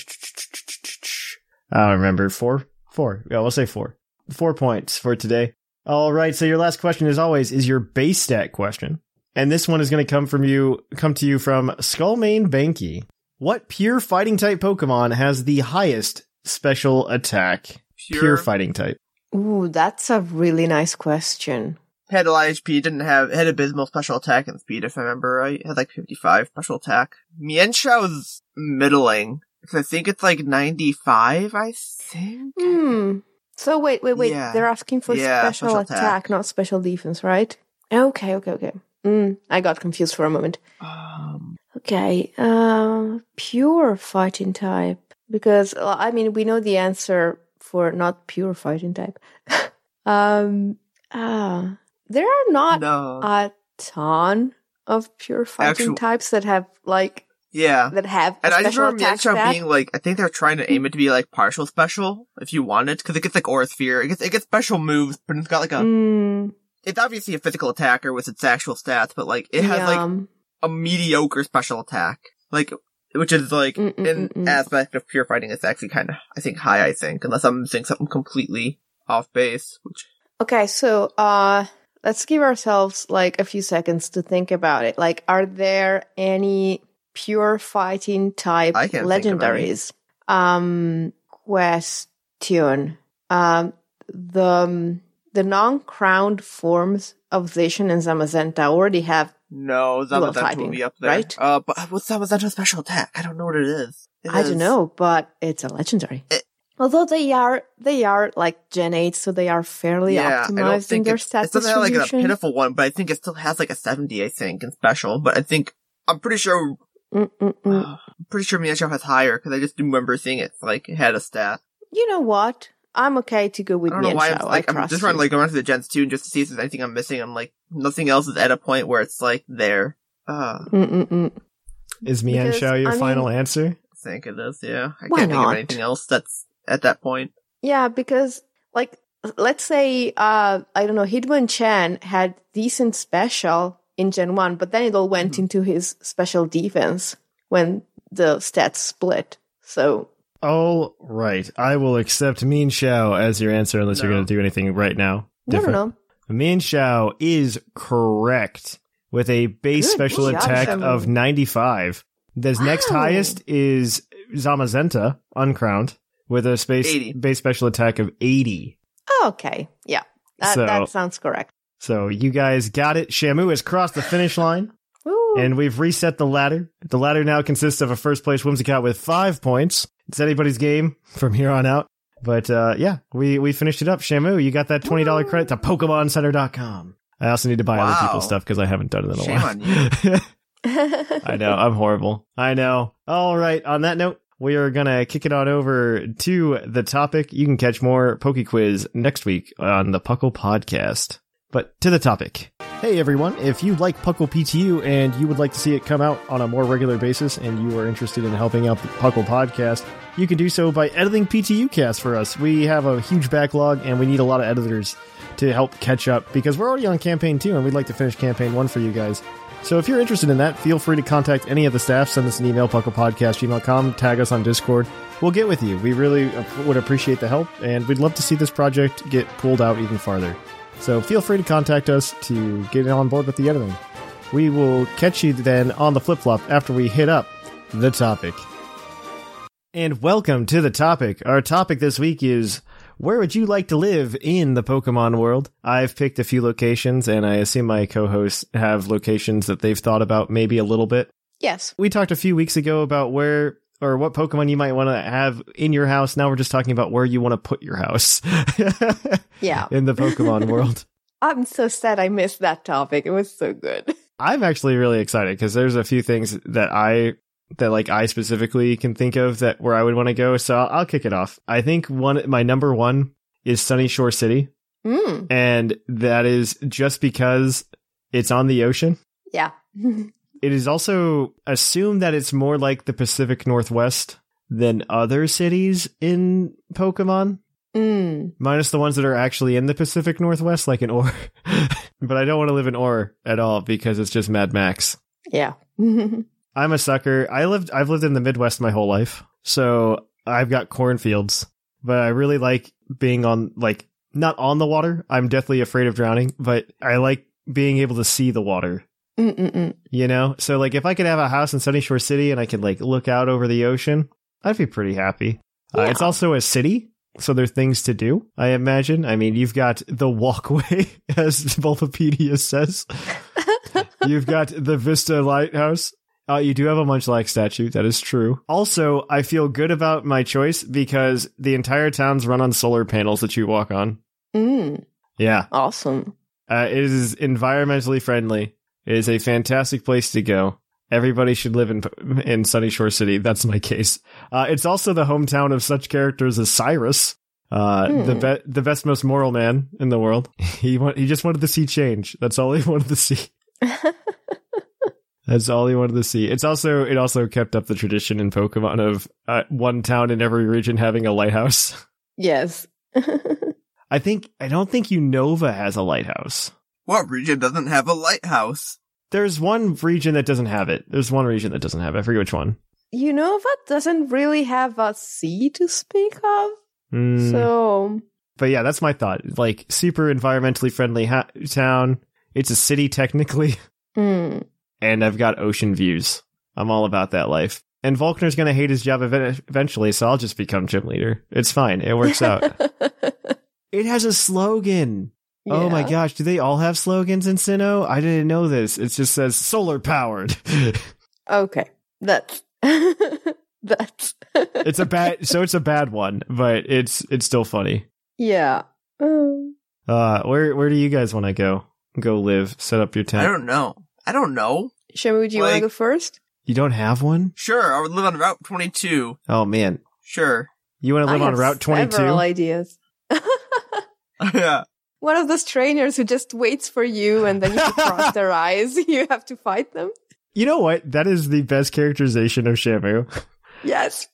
I don't remember, four? Four. Yeah, we'll say four. Four points for today. All right. So your last question, as always, is your base stat question. And this one is going to come from you, come to you from Skullmane Banky. What pure fighting type Pokemon has the highest special attack? Pure, fighting type. Ooh, that's a really nice question. Had a lot of HP, didn't have, had abysmal special attack and speed, if I remember right. Had like 55 special attack. Mienshao middling. 'Cause I think it's like 95, I think? Hmm. So wait, wait, wait. Yeah. They're asking for Yeah, special, special attack, attack. not special defense, right? Okay, okay, okay. Mm, I got confused for a moment. Um, Okay, uh, pure fighting type. Because, uh, I mean, we know the answer for not pure fighting type. um, ah, there are not no. a ton of pure fighting Actu- types that have, like, yeah. that have And I just remember stat. being like, I think they're trying to aim it to be like partial special, if you want it, because it gets like Aura Sphere. It gets, it gets special moves, but it's got like a, Mm, it's obviously a physical attacker with its actual stats, but like, it has like a mediocre special attack. Like, which is like, Mm, mm, an mm, mm. aspect of pure fighting is actually kind of, I think, high, I think, unless I'm saying something completely off base, which, Okay, so uh let's give ourselves like a few seconds to think about it. Like are there any pure fighting type I can't think of any. legendaries? Um question. Um the um, the non-crowned forms of Zacian and Zamazenta already have no, Zamazenta will be up there. right? Uh, but what's Zamazenta's special attack? I don't know what it is. It I is- don't know, but it's a legendary. It- Although they are they are like Gen 8, so they are fairly Yeah, I don't optimized in think their it, stat it doesn't have like a pitiful one, but I think it still has like a 70, I think, in special. But I think, I'm pretty sure, Mm-mm-mm. I'm pretty sure Mienshao has higher, because I just remember seeing it, like, it had a stat. You know what? I'm okay to go with I don't know why I'm, like, I I'm just trying to like go around to the gens too, and just to see if there's anything I'm missing. I'm like, nothing else is at a point where it's like there. Uh, Mm-mm-mm. Is Mienshao your I mean- final answer? I think it is, yeah. I Why can't think of anything else that's at that point. Yeah, because like let's say uh I don't know, Hitmonchan had decent special in Gen 1, but then it all went Mm-hmm. into his special defense when the stats split. So All right. I will accept Mienshao as your answer unless you're going to do anything right now. no no Different. no. Mienshao is correct with a base Good special job, attack Shamu. of 95. The next highest is Zamazenta, uncrowned, with a space 80. base special attack of 80. Okay. Yeah. That, So- that sounds correct. So you guys got it. Shamu has crossed the finish line. Woo. And we've reset the ladder. The ladder now consists of a first place Whimsicott with five points. It's anybody's game from here on out. But uh, yeah, we, we finished it up. Shamu, you got that $20 credit to PokemonCenter.com. I also need to buy other people's stuff because I haven't done it in a Shame while. I know, I'm horrible. I know. All right, on that note, we are going to kick it on over to the topic. You can catch more Poke Quiz next week on the Puckle Podcast. But to the topic. Hey everyone, if you like Puckle PTU and you would like to see it come out on a more regular basis and you are interested in helping out the Puckle Podcast, you can do so by editing PTU cast for us. We have a huge backlog and we need a lot of editors to help catch up because we're already on campaign two and we'd like to finish campaign one for you guys. So if you're interested in that, feel free to contact any of the staff. Send us an email, pucklepodcast.gmail.com, tag us on Discord. We'll get with you. We really would appreciate the help, and we'd love to see this project get pulled out even farther. So feel free to contact us to get on board with the editing. We will catch you then on the flip flop after we hit up the topic. And welcome to the topic. Our topic this week is where would you like to live in the Pokemon world? I've picked a few locations, and I assume my co hosts have locations that they've thought about maybe a little bit. yes. We talked a few weeks ago about where or what Pokemon you might want to have in your house. Now we're just talking about where you want to put your house Yeah. in the Pokemon world. I'm so sad I missed that topic. It was so good. I'm actually really excited because there's a few things that I that like I specifically can think of that where I would want to go. So I'll, I'll kick it off. I think one my number one is Sunyshore City, Mm. and that is just because it's on the ocean. Yeah. It is also assumed that it's more like the Pacific Northwest than other cities in Pokemon, mm. minus the ones that are actually in the Pacific Northwest, like in Orre. but I don't want to live in Orre at all because it's just Mad Max. Yeah. I'm a sucker. I lived I've lived in the Midwest my whole life. So I've got cornfields. But I really like being on like not on the water. I'm deathly afraid of drowning, but I like being able to see the water. Mm-mm-mm. You know? So like if I could have a house in Sunyshore City and I could like look out over the ocean, I'd be pretty happy. Uh, it's also a city, so there's things to do, I imagine. I mean, you've got the walkway, as Bulbapedia says. you've got the Vista Lighthouse. Uh, you do have a Munchlax statue, that is true. Also, I feel good about my choice because the entire town's run on solar panels that you walk on. Mm. Yeah. Awesome. Uh, it is environmentally friendly. It is a fantastic place to go. Everybody should live in in Sunyshore City. That's my case. Uh, it's also the hometown of such characters as Cyrus, uh, the Hmm. be- the best, most moral man in the world. He want- he just wanted to see change. That's all he wanted to see. That's all he wanted to see. It's also it also kept up the tradition in Pokemon of uh, one town in every region having a lighthouse. Yes. I think I don't think Unova has a lighthouse. What region doesn't have a lighthouse? There's one region that doesn't have it. There's one region that doesn't have it. I forget which one. Unova doesn't really have a sea to speak of. Mm, So, but yeah, that's my thought. Like super environmentally friendly ha- town. It's a city technically, mm. And I've got ocean views. I'm all about that life. And Volkner's gonna hate his job ev- eventually, so I'll just become gym leader. It's fine. It works out. it has a slogan. Oh my gosh, do they all have slogans in Sinnoh? I didn't know this. It just says solar powered. Okay. That's. That's. it's a bad so it's a bad one, but it's it's still funny. yeah. Um, Uh where where do you guys want to go? Go live, set up your tent. I don't know. I don't know. Shamu, do you want to Like- go first? you don't have one? Sure, I would live on Route 22. Oh man. Sure. You want to live I on have Route 22? Several ideas. yeah. One of those trainers who just waits for you and then you cross their eyes. You have to fight them. You know what? That is the best characterization of Shamu. Yes.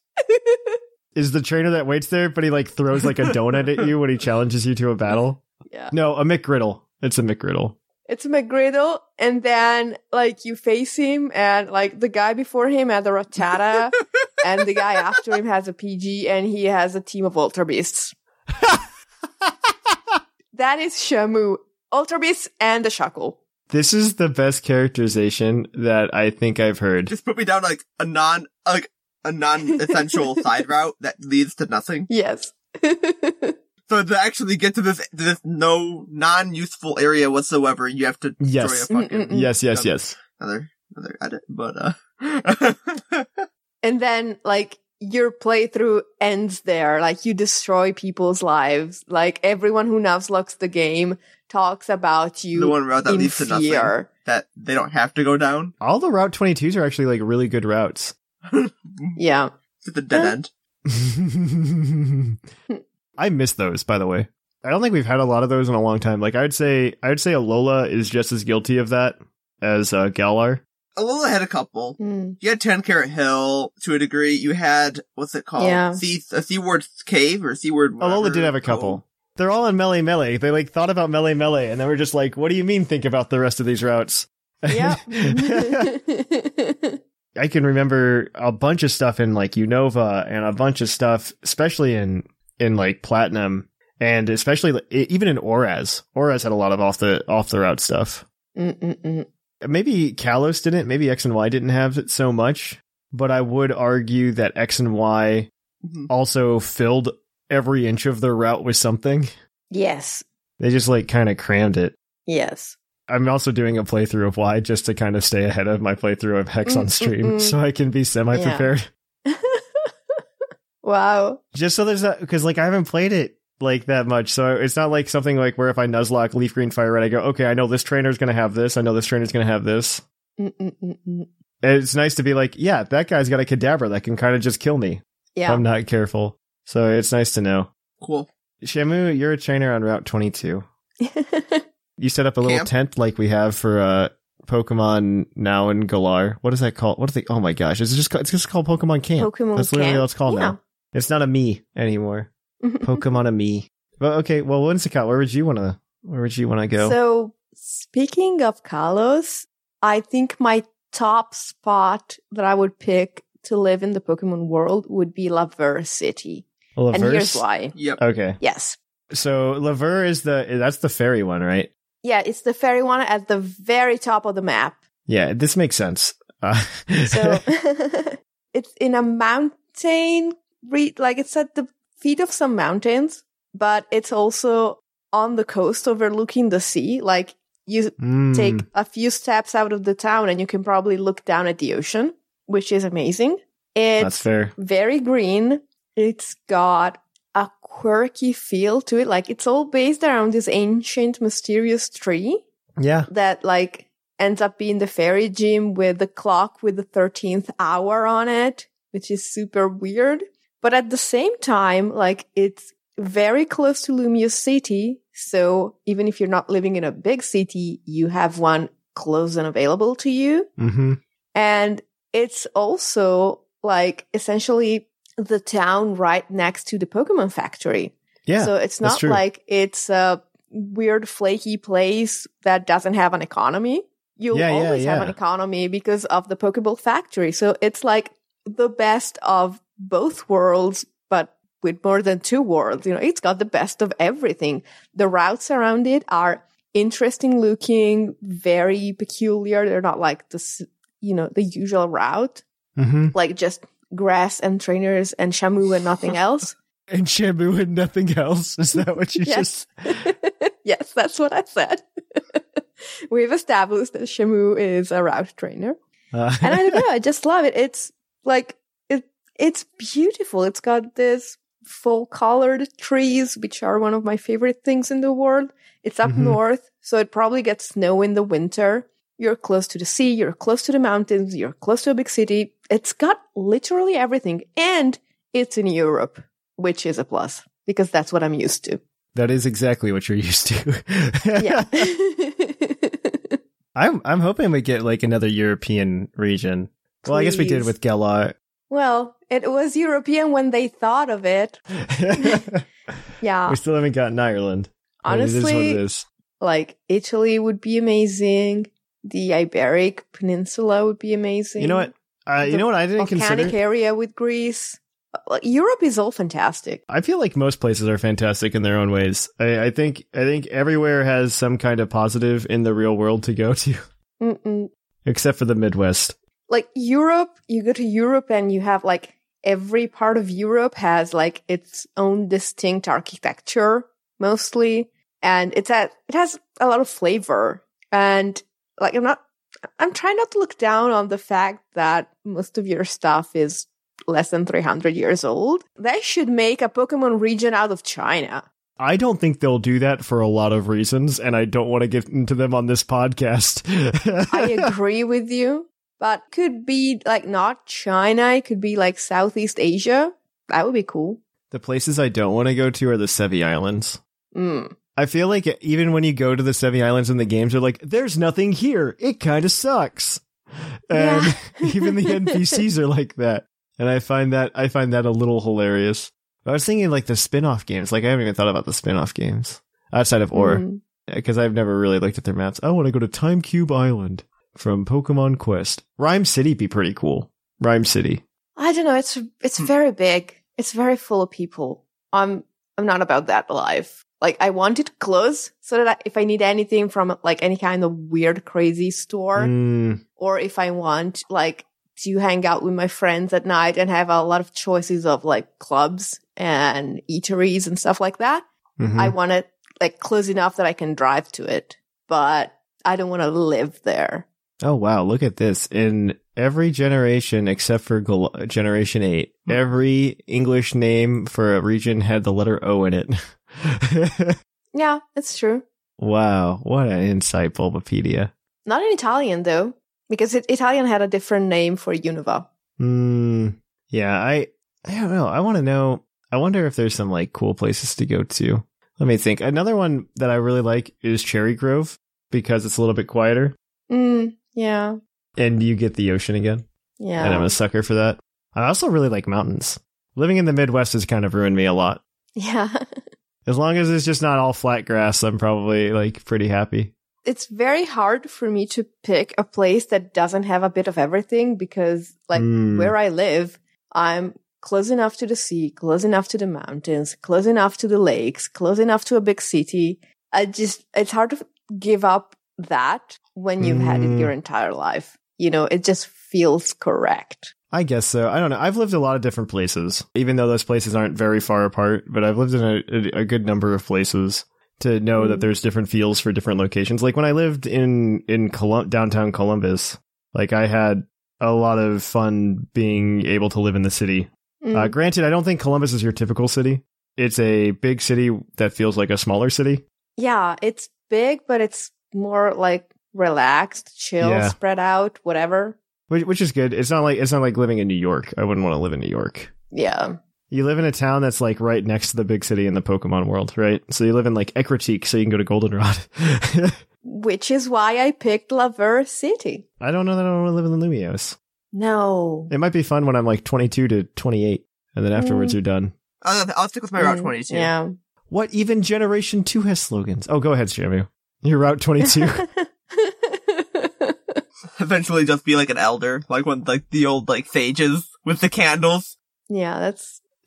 Is the trainer that waits there, but he like throws like a donut at you when he challenges you to a battle? Yeah. No, a McGriddle. It's a McGriddle. It's McGriddle, and then like you face him, and like the guy before him had the Rattata, and the guy after him has a PG, and he has a team of Ultra Beasts. that is Shamu, Ultra Beasts, and the Shackle. This is the best characterization that I think I've heard. Just put me down like a non, like a non-essential side route that leads to nothing. Yes. So to actually get to this, this no non-useful area whatsoever, you have to Yes. destroy a fucking Mm-mm-mm. yes, yes, Um, yes. another another edit. But uh, And then, like, your playthrough ends there. Like, you destroy people's lives. Like, everyone who nuzlocks the game talks about you the one route that in leads to nothing that they don't have to go down. All the Route 22s are actually like really good routes. Yeah. It's the dead end. I miss those, by the way. I don't think we've had a lot of those in a long time. Like I would say, I would say Alola is just as guilty of that as uh, Galar. Alola had a couple. Hmm. You had Ten Carat Hill to a degree. You had what's it called? Yeah. Sea a Seaward Cave or Seaward. Alola whatever did have a cove. couple. They're all in Melemele. They like thought about Melemele, and then we're just like, "What do you mean? Think about the rest of these routes." Yeah. I can remember a bunch of stuff in like Unova and a bunch of stuff, especially in in like Platinum and especially even in ORAS. ORAS had a lot of off the off the route stuff. Mm-mm-mm. Maybe Kalos didn't. Maybe X and Y didn't have it so much. But I would argue that X and Y Mhm. also filled every inch of their route with something. yes. They just like kind of crammed it. Yes. I'm also doing a playthrough of Y just to kind of stay ahead of my playthrough of Hex on stream Mm-mm-mm. so I can be semi prepared. Wow. Just so there's that, because like I haven't played it like that much. So it's not like something like where if I Nuzlocke Leaf Green Fire Red, I go, okay, I know this trainer's going to have this. I know this trainer's going to have this. Mm-mm-mm-mm. It's nice to be like, yeah, that guy's got a Kadabra that can kind of just kill me Yeah. I'm not careful. So it's nice to know. Cool. Shamu, you're a trainer on Route 22. You set up a little Camp? tent like we have for uh Pokemon Now and Galar. What is that called? What is it? Oh my gosh, is it just it's just called Pokemon Camp? Pokemon That's literally Camp. what it's called now. It's not a me anymore. Pokemon Amie. But okay, well, Whimsicott, where would you wanna where would you wanna go? So, speaking of Kalos, I think my top spot that I would pick to live in the Pokemon world would be Laverre City. And here's why. Yep. Okay, Yes. so Laver is the that's the fairy one, right? Yeah, it's the fairy one at the very top of the map. Yeah, this makes sense. Uh, So it's in a mountain, re- like it's at the feet of some mountains, but it's also on the coast overlooking the sea. Like you Mm, take a few steps out of the town and you can probably look down at the ocean, which is amazing. that's It's fair. very green. It's got a quirky feel to it. Like it's all based around this ancient, mysterious tree Yeah, that like ends up being the fairy gym with the clock with the 13th hour on it, which is super weird. But at the same time, like it's very close to Lumiose City. So even if you're not living in a big city, you have one close and available to you. hmm And it's also like essentially the town right next to the Pokemon factory. yeah. So it's not like it's a weird flaky place that doesn't have an economy. You'll Yeah, yeah, always have an economy because of the Pokeball factory. So it's like the best of both worlds, but with more than two worlds. You know, it's got the best of everything. The routes around it are interesting looking, very peculiar. They're not like the, you know, the usual route, hmm like just grass and trainers and Shamu and nothing else. And Shamu and nothing else. Is that what you Yes. just? yes, that's what I said. We've established that Shamu is a route trainer. Uh, And I don't know, I just love it. It's like it it's beautiful. It's got this full colored trees, which are one of my favorite things in the world. It's up Mhm. north, so it probably gets snow in the winter. You're close to the sea, you're close to the mountains, you're close to a big city. It's got literally everything. And it's in Europe, which is a plus because that's what I'm used to. that is exactly what you're used to. Yeah. I'm I'm hoping we get like another European region. Well, I guess we did with Galar. well, it was European when they thought of it. Yeah. we still haven't gotten Ireland. but it is what Honestly, it is. like Italy would be amazing. The Iberic Peninsula would be amazing. You know what? Uh, you know what I didn't Volcanic consider. area with Greece. Europe is all fantastic. I feel like most places are fantastic in their own ways. I, I think I think everywhere has some kind of positive in the real world to go to, Mm-mm. except for the Midwest. Like Europe, you go to Europe and you have like every part of Europe has like its own distinct architecture mostly. And it's a, it has a lot of flavor. And like, I'm not, I'm trying not to look down on the fact that most of your stuff is less than 300 years old. They should make a Pokemon region out of China. I don't think they'll do that for a lot of reasons, and I don't want to get into them on this podcast. I agree with you, but could be like not China. It could be like Southeast Asia. That would be cool. the places I don't want to go to are the Sevii Islands. Mm. I feel like even when you go to the Sevii Islands in the games, they're like, there's nothing here. It kind of sucks. And Yeah. even the NPCs are like that. And I find that, I find that a little hilarious. I was thinking like the spin-off games. Like I haven't even thought about the spin-off games outside of Orre Mm. because I've never really looked at their maps. I want to go to Tumblecube Island from Pokemon Quest. Ryme City be pretty cool. Ryme City. I don't know. It's it's very big. It's very full of people. I'm I'm not about that life. Like I want it close so that I, if I need anything from like any kind of weird, crazy store, Mm, or if I want like to hang out with my friends at night and have a lot of choices of like clubs and eateries and stuff like that, mhm. I want it like close enough that I can drive to it, but I don't want to live there. Oh wow, look at this. In every generation except for Gal- generation 8, every English name for a region had the letter O in it. Yeah, it's true. wow, what an insight, Bulbapedia. Not in Italian though, because it, Italian had a different name for Unova. Hmm. Yeah, I I don't know. I want to know. I wonder if there's some like cool places to go to. Let me think. Another one that I really like is Cherry Grove because it's a little bit quieter Mm, yeah, and you get the ocean again. yeah. And I'm a sucker for that. I also really like mountains. Living in the Midwest has kind of ruined me a lot. yeah. As long as it's just not all flat grass, I'm probably like pretty happy. it's very hard for me to pick a place that doesn't have a bit of everything because like Mm. where I live, I'm close enough to the sea, close enough to the mountains, close enough to the lakes, close enough to a big city. I just, it's hard to give up that when you've had it Mm. your entire life. You know, it just feels correct. I guess so. I don't know. I've lived a lot of different places, even though those places aren't very far apart, but I've lived in a, a, good number of places to know that Mm. there's different feels for different locations. Like when I lived in, in Colum- downtown Columbus, like I had a lot of fun being able to live in the city. Mm. Uh, granted, I don't think Columbus is your typical city. It's a big city that feels like a smaller city. yeah, it's big, but it's more like relaxed, chill, Yeah. spread out, whatever. Which, which is good. It's not like it's not like living in New York. I wouldn't want to live in New York. Yeah. You live in a town that's like right next to the big city in the Pokemon world, right? So you live in like Ecruteak, so you can go to Goldenrod. Which is why I picked Laverre City. I don't know that I want to live in the Lumiose. No. It might be fun when I'm like 22 to 28, and then afterwards you're done. I'll, I'll stick with my Route Mm, 22. Yeah. What even Generation 2 has slogans? Oh, go ahead, Shamu. Your Route 22. Eventually just be like an elder, like when like the old like phages with the candles. yeah, that's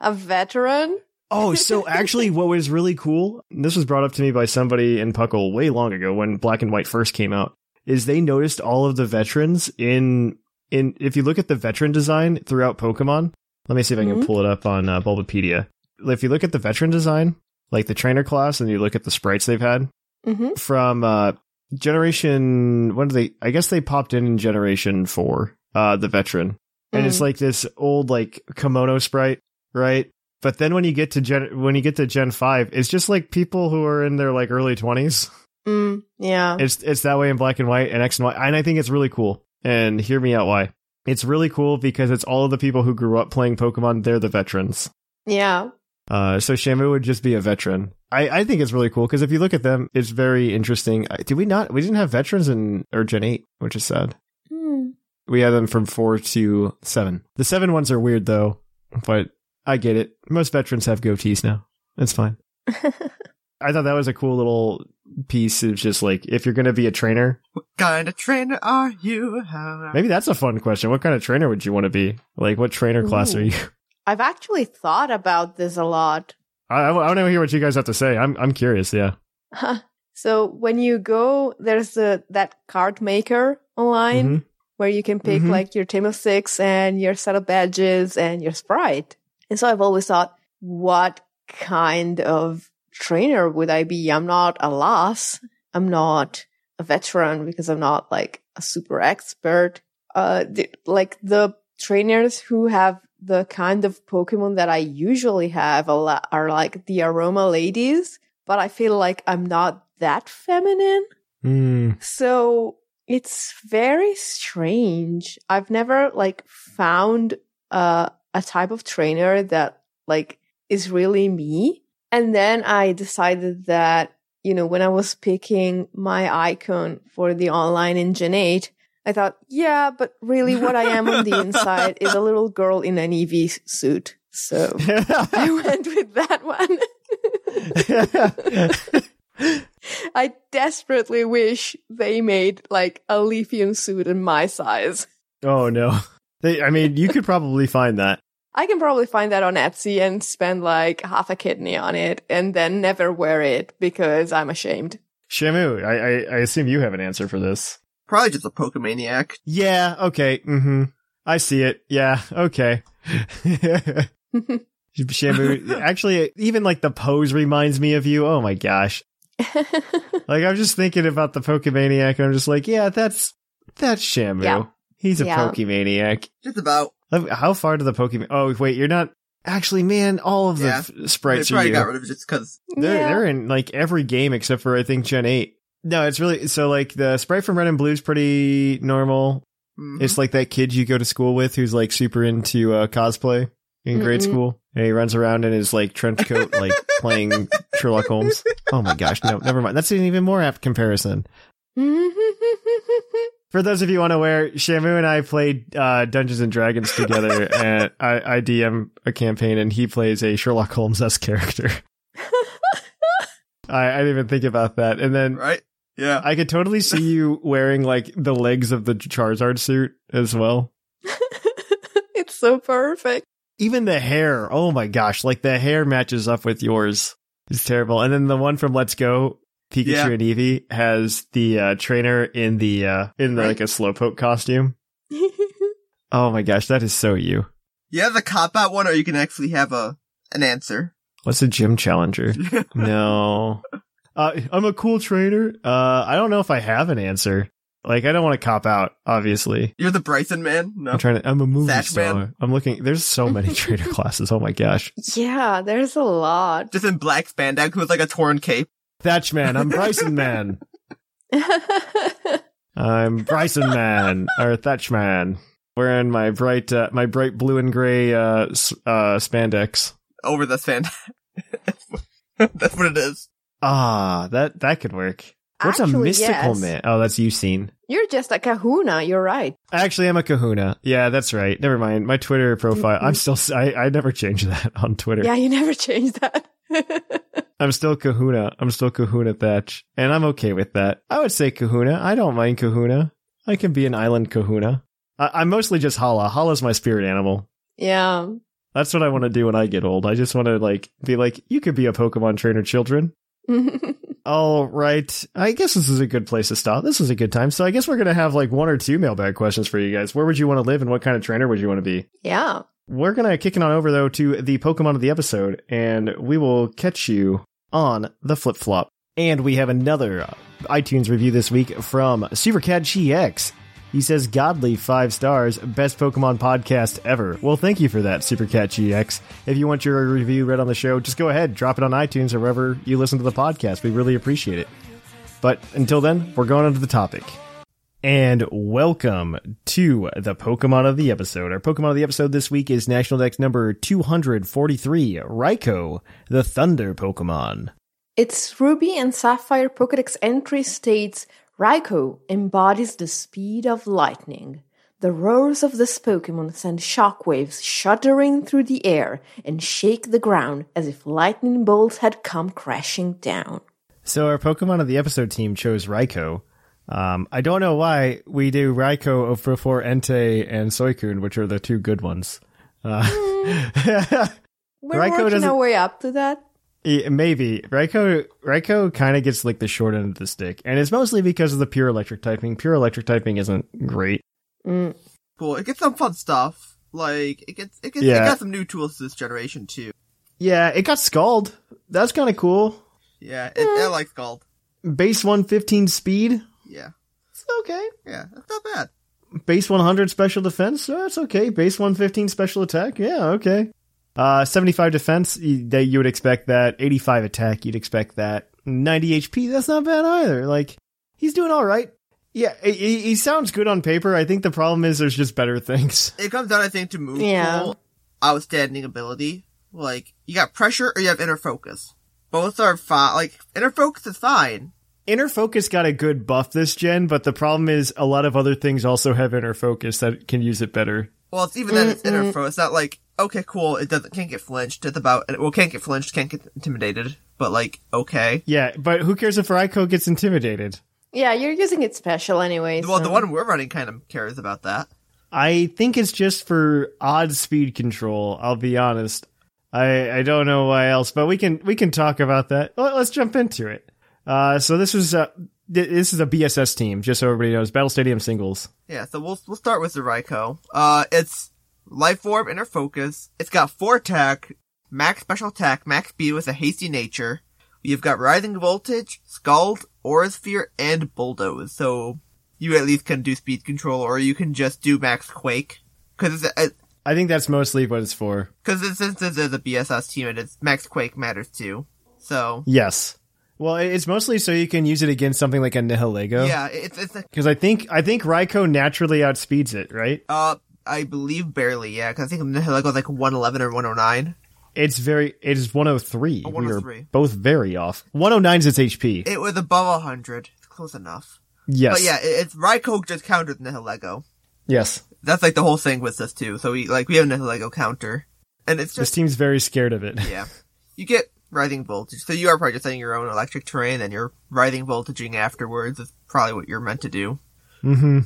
a veteran. Oh, so actually, what was really cool, this was brought up to me by somebody in Puckle way long ago when Black and White first came out, is they noticed all of the veterans in in. If you look at the veteran design throughout Pokemon, let me see if I can Mhm. pull it up on uh, Bulbapedia. If you look at the veteran design, like the trainer class, and you look at the sprites they've had hmm from uh, Generation, when did they? I guess they popped in in Generation Four, uh, the veteran, and it's Mm. like this old like kimono sprite, right? But then when you get to Gen, when you get to Gen Five, it's just like people who are in their like early twenties. Mm, yeah. It's it's that way in black and white and X and Y, and I think it's really cool. And hear me out why. It's really cool because it's all of the people who grew up playing Pokemon. They're the veterans. yeah. Uh, so Shamu would just be a veteran. I, I think it's really cool because if you look at them, it's very interesting. I- Did we not? We didn't have veterans in or Gen Eight, which is sad. Hmm. We had them from four to seven. The seven ones are weird though, but I get it. Most veterans have goatees now. It's fine. I thought that was a cool little piece. of just like if you're going to be a trainer, What kind of trainer are you? How- maybe that's a fun question. What kind of trainer would you want to be? Like, what trainer class are you? I've actually thought about this a lot. I, I want to hear what you guys have to say. I'm I'm curious. Yeah. so when you go, there's the that card maker online, Mhm. where you can pick like your team of six and your set of badges and your sprite. And so I've always thought, what kind of trainer would I be? I'm not a loss. I'm not a veteran because I'm not like a super expert. Uh, the, like the trainers who have the kind of Pokemon that I usually have a lot are like the aroma ladies, but I feel like I'm not that feminine. Hmm. So it's very strange. I've never like found uh, a type of trainer that like is really me. And then I decided that, you know, when I was picking my icon for the online 8, I thought, yeah, but really what I am on the inside is a little girl in an Eevee suit. So I went with that one. I desperately wish they made like a lithium suit in my size. oh no. They, I mean, you could probably find that. I can probably find that on Etsy and spend like half a kidney on it and then never wear it because I'm ashamed. Shamu, I, I, I assume you have an answer for this. Probably just a Pokemaniac. Yeah, okay. Mm-hmm. I see it. Yeah, okay. Shamu, actually, even like the pose reminds me of you. Oh my gosh. Like I'm just thinking about the Pokemaniac and I'm just like, yeah, that's, that's Shamu. Yeah. He's a Yeah. Pokemaniac. Just about. How far do the Pokemon? Oh wait, you're not. Actually, man, all of the Yeah. f- They sprites are probably you. got rid of it just because. They're Yeah. they're in like every game except for I think Gen eight. No, it's really so like the sprite from Red and Blue is pretty normal. mm-hmm. It's like that kid you go to school with who's like super into uh, cosplay in grade Mm-mm. school, and he runs around in his like trench coat, like playing Sherlock Holmes. Oh my gosh, no, never mind. That's an even more apt comparison. For those of you unaware, Shamu and I played uh, Dungeons and Dragons together, and I, I DM a campaign, and he plays a Sherlock Holmes esque character. I, I didn't even think about that, and then right? Yeah. I could totally see you wearing like the legs of the Charizard suit as well. it's so perfect. Even the hair, oh my gosh, like the hair matches up with yours. It's terrible. And then the one from Let's Go, Pikachu Yeah. and Eevee has the uh, trainer in the uh in the, Right. like a slowpoke costume. Oh my gosh, that is so you. Yeah, the cop out one, or you can actually have a an answer. What's a gym challenger? no. Uh, I'm a cool trainer. Uh, I don't know if I have an answer. Like, I don't want to cop out, obviously. You're the Bryson man. No. I'm trying to, I'm a movie Thatch star. Man. I'm looking, there's so many trainer classes. Oh my gosh. yeah, there's a lot. Just in black spandex with like a torn cape. Thatch Man. I'm Bryson Man. I'm Bryson Man or Thatch Man. Wearing my bright, uh, my bright blue and gray, uh, uh, spandex. over the spandex. That's what it is. Ah, that, that could work. What's a mystical yes. man? Oh, that's you seen. You're just a kahuna, you're right. Actually, I'm a kahuna. Yeah, that's right. Never mind. My Twitter profile, I'm still, I, I never changed that on Twitter. Yeah, you never changed that. I'm still kahuna. I'm still kahuna Thatch. And I'm okay with that. I would say kahuna. I don't mind kahuna. I can be an island kahuna. I, I'm mostly just Hala. Hala's my spirit animal. yeah. That's what I want to do when I get old. I just want to like be like, you could be a Pokemon trainer, children. All right. I guess this is a good place to stop. This is a good time. So I guess we're going to have like one or two mailbag questions for you guys. Where would you want to live and what kind of trainer would you want to be? yeah. We're going to kick it on over though to the Pokemon of the episode and we will catch you on the flip flop. And we have another uh, iTunes review this week from Supercat GX. He says, Godly five stars, best Pokemon podcast ever. Well, thank you for that, Supercat GX. If you want your review read on the show, just go ahead, drop it on iTunes or wherever you listen to the podcast. We really appreciate it. But until then, we're going on to the topic. And welcome to the Pokemon of the episode. Our Pokemon of the episode this week is National Dex number 243, Raikou, the Thunder Pokemon. Its Ruby and Sapphire Pokedex entry states Raikou embodies the speed of lightning. The roars of this Pokemon send shockwaves shuddering through the air and shake the ground as if lightning bolts had come crashing down. So our Pokemon of the episode team chose Raikou. Um, I don't know why we do Raikou before Entei and Suicune, which are the two good ones. Uh, We're Raikou working our way up to that. Yeah, maybe Raikou Raikou kind of gets like the short end of the stick, and it's mostly because of the pure electric typing. Pure electric typing isn't great. Mm. Cool. It gets some fun stuff. Like it gets it gets Yeah. it got some new tools this generation too. Yeah, it got Scald. That's kind of cool. Yeah, it, I mm. like Scald. Base 115 speed. Yeah, It's okay. yeah, that's not bad. Base 100 special defense. Oh, that's okay. Base 115 special attack. Yeah, okay. Uh, 75 defense. That you would expect that. 85 attack. You'd expect that. 90 HP. That's not bad either. Like he's doing all right. Yeah, he, he he sounds good on paper. I think the problem is there's just better things. It comes down, I think, to move Yeah. pool, outstanding ability. Like you got pressure or you have inner focus. Both are fine. Like inner focus is fine. Inner focus got a good buff this gen, but the problem is a lot of other things also have inner focus that can use it better. Well, it's even then it's inner focus. It's not like okay, cool. It doesn't can't get flinched. at It's about well, can't get flinched, can't get intimidated. But like okay, Yeah, but who cares if Raikou gets intimidated? Yeah, you're using it special anyway. well, the one we're running kind of cares about that. I think it's just for odd speed control. I'll be honest. I I don't know why else, but we can we can talk about that. Let's jump into it. Uh, so this was uh, th- this is a BSS team, just so everybody knows. Battle Stadium singles. Yeah, so we'll we'll start with the Raikou. Uh, it's life orb, inner focus. It's got four attack, max special attack, max speed with a hasty nature. You've got rising voltage, scald, aura sphere, and bulldoze. So you at least can do speed control, or you can just do max quake. Because it's a, I think that's mostly what it's for. because since this is a BSS team, and it's max quake matters too. So Yes. Well, it's mostly so you can use it against something like a Nihilego. yeah, it's it's Because I think I think Raikou naturally outspeeds it, right? uh I believe barely yeah. Because I think Nihilego was like one eleven or one oh nine. It's very it is 103. Oh, We are 103. both very off. 109 is its HP. It was above hundred. It's close enough. yes. But yeah, it, it's Raikou just countered Nihilego. Yes. That's like the whole thing with this too. So we like we have Nihilego counter, and it's just. This team's very scared of it. yeah. You get rising voltage, so you are probably just setting your own electric terrain, and you're rising voltaging afterwards. Is probably what you're meant to do. Mm-hmm.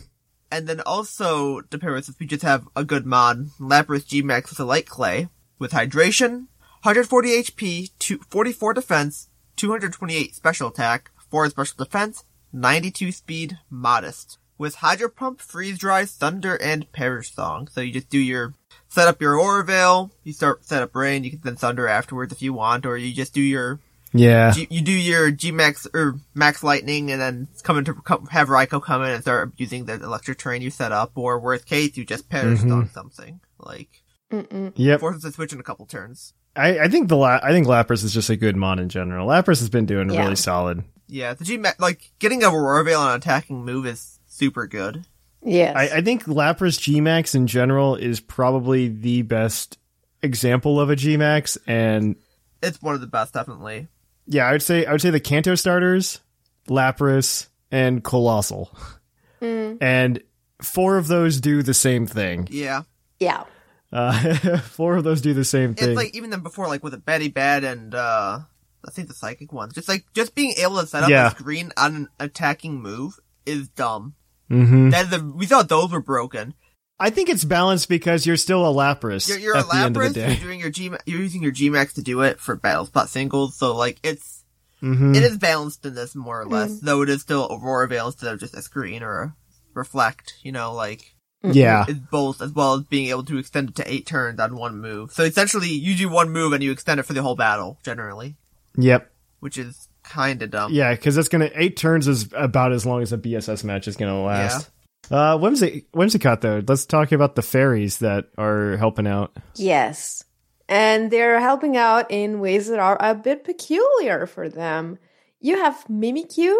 And then also to pair with this, we just have a good mod, Lapras G-Max with a light clay with hydration, 140 HP, two- 44 defense, 228 special attack, 4 special defense, 92 speed, modest. With Hydro Pump, Freeze Dry, Thunder, and Perish Song. So you just do your, set up your Aurora Veil, you start, set up Rain, you can then Thunder afterwards if you want, or you just do your Yeah. G, you do your G Max or Max Lightning, and then come in to come, have Raikou come in and start using the electric terrain you set up. Or worst case, you just perish Mm-hmm. on something like Yep. forces to switch in a couple turns. I, I think the La- I think Lapras is just a good mod in general. Lapras has been doing Yeah. really solid. Yeah, the G Max like getting a Aurora Veil on an attacking move is super good. Yes. I, I think Lapras Gmax in general is probably the best example of a Gmax, and It's one of the best, definitely. Yeah, I would say I would say the Kanto starters, Lapras, and Coalossal, and four of those do the same thing. Yeah, yeah. Uh, four of those do the same thing. it's like even then before, like with a Baddy Bad and uh I think the psychic ones. Just like just being able to set up Yeah. a screen on an attacking move is dumb. hmm That is the, we thought those were broken. I think it's balanced because you're still a Lapras You're, you're at a the end of the day. You're doing your G. You're using your Gmax to do it for battle spot singles. So like it's hmm it is balanced in this more or less. Though it is still Aurora Veil instead of just a screen or a reflect. You know, like Yeah, it's both as well as being able to extend it to eight turns on one move. So essentially, you do one move and you extend it for the whole battle generally, yep. which is kind of dumb. Yeah, because that's gonna eight turns is about as long as a BSS match is gonna last. Uh, Whimsy, Whimsicott though, let's talk about the fairies that are helping out. Yes. And they're helping out in ways that are a bit peculiar for them. You have Mimikyu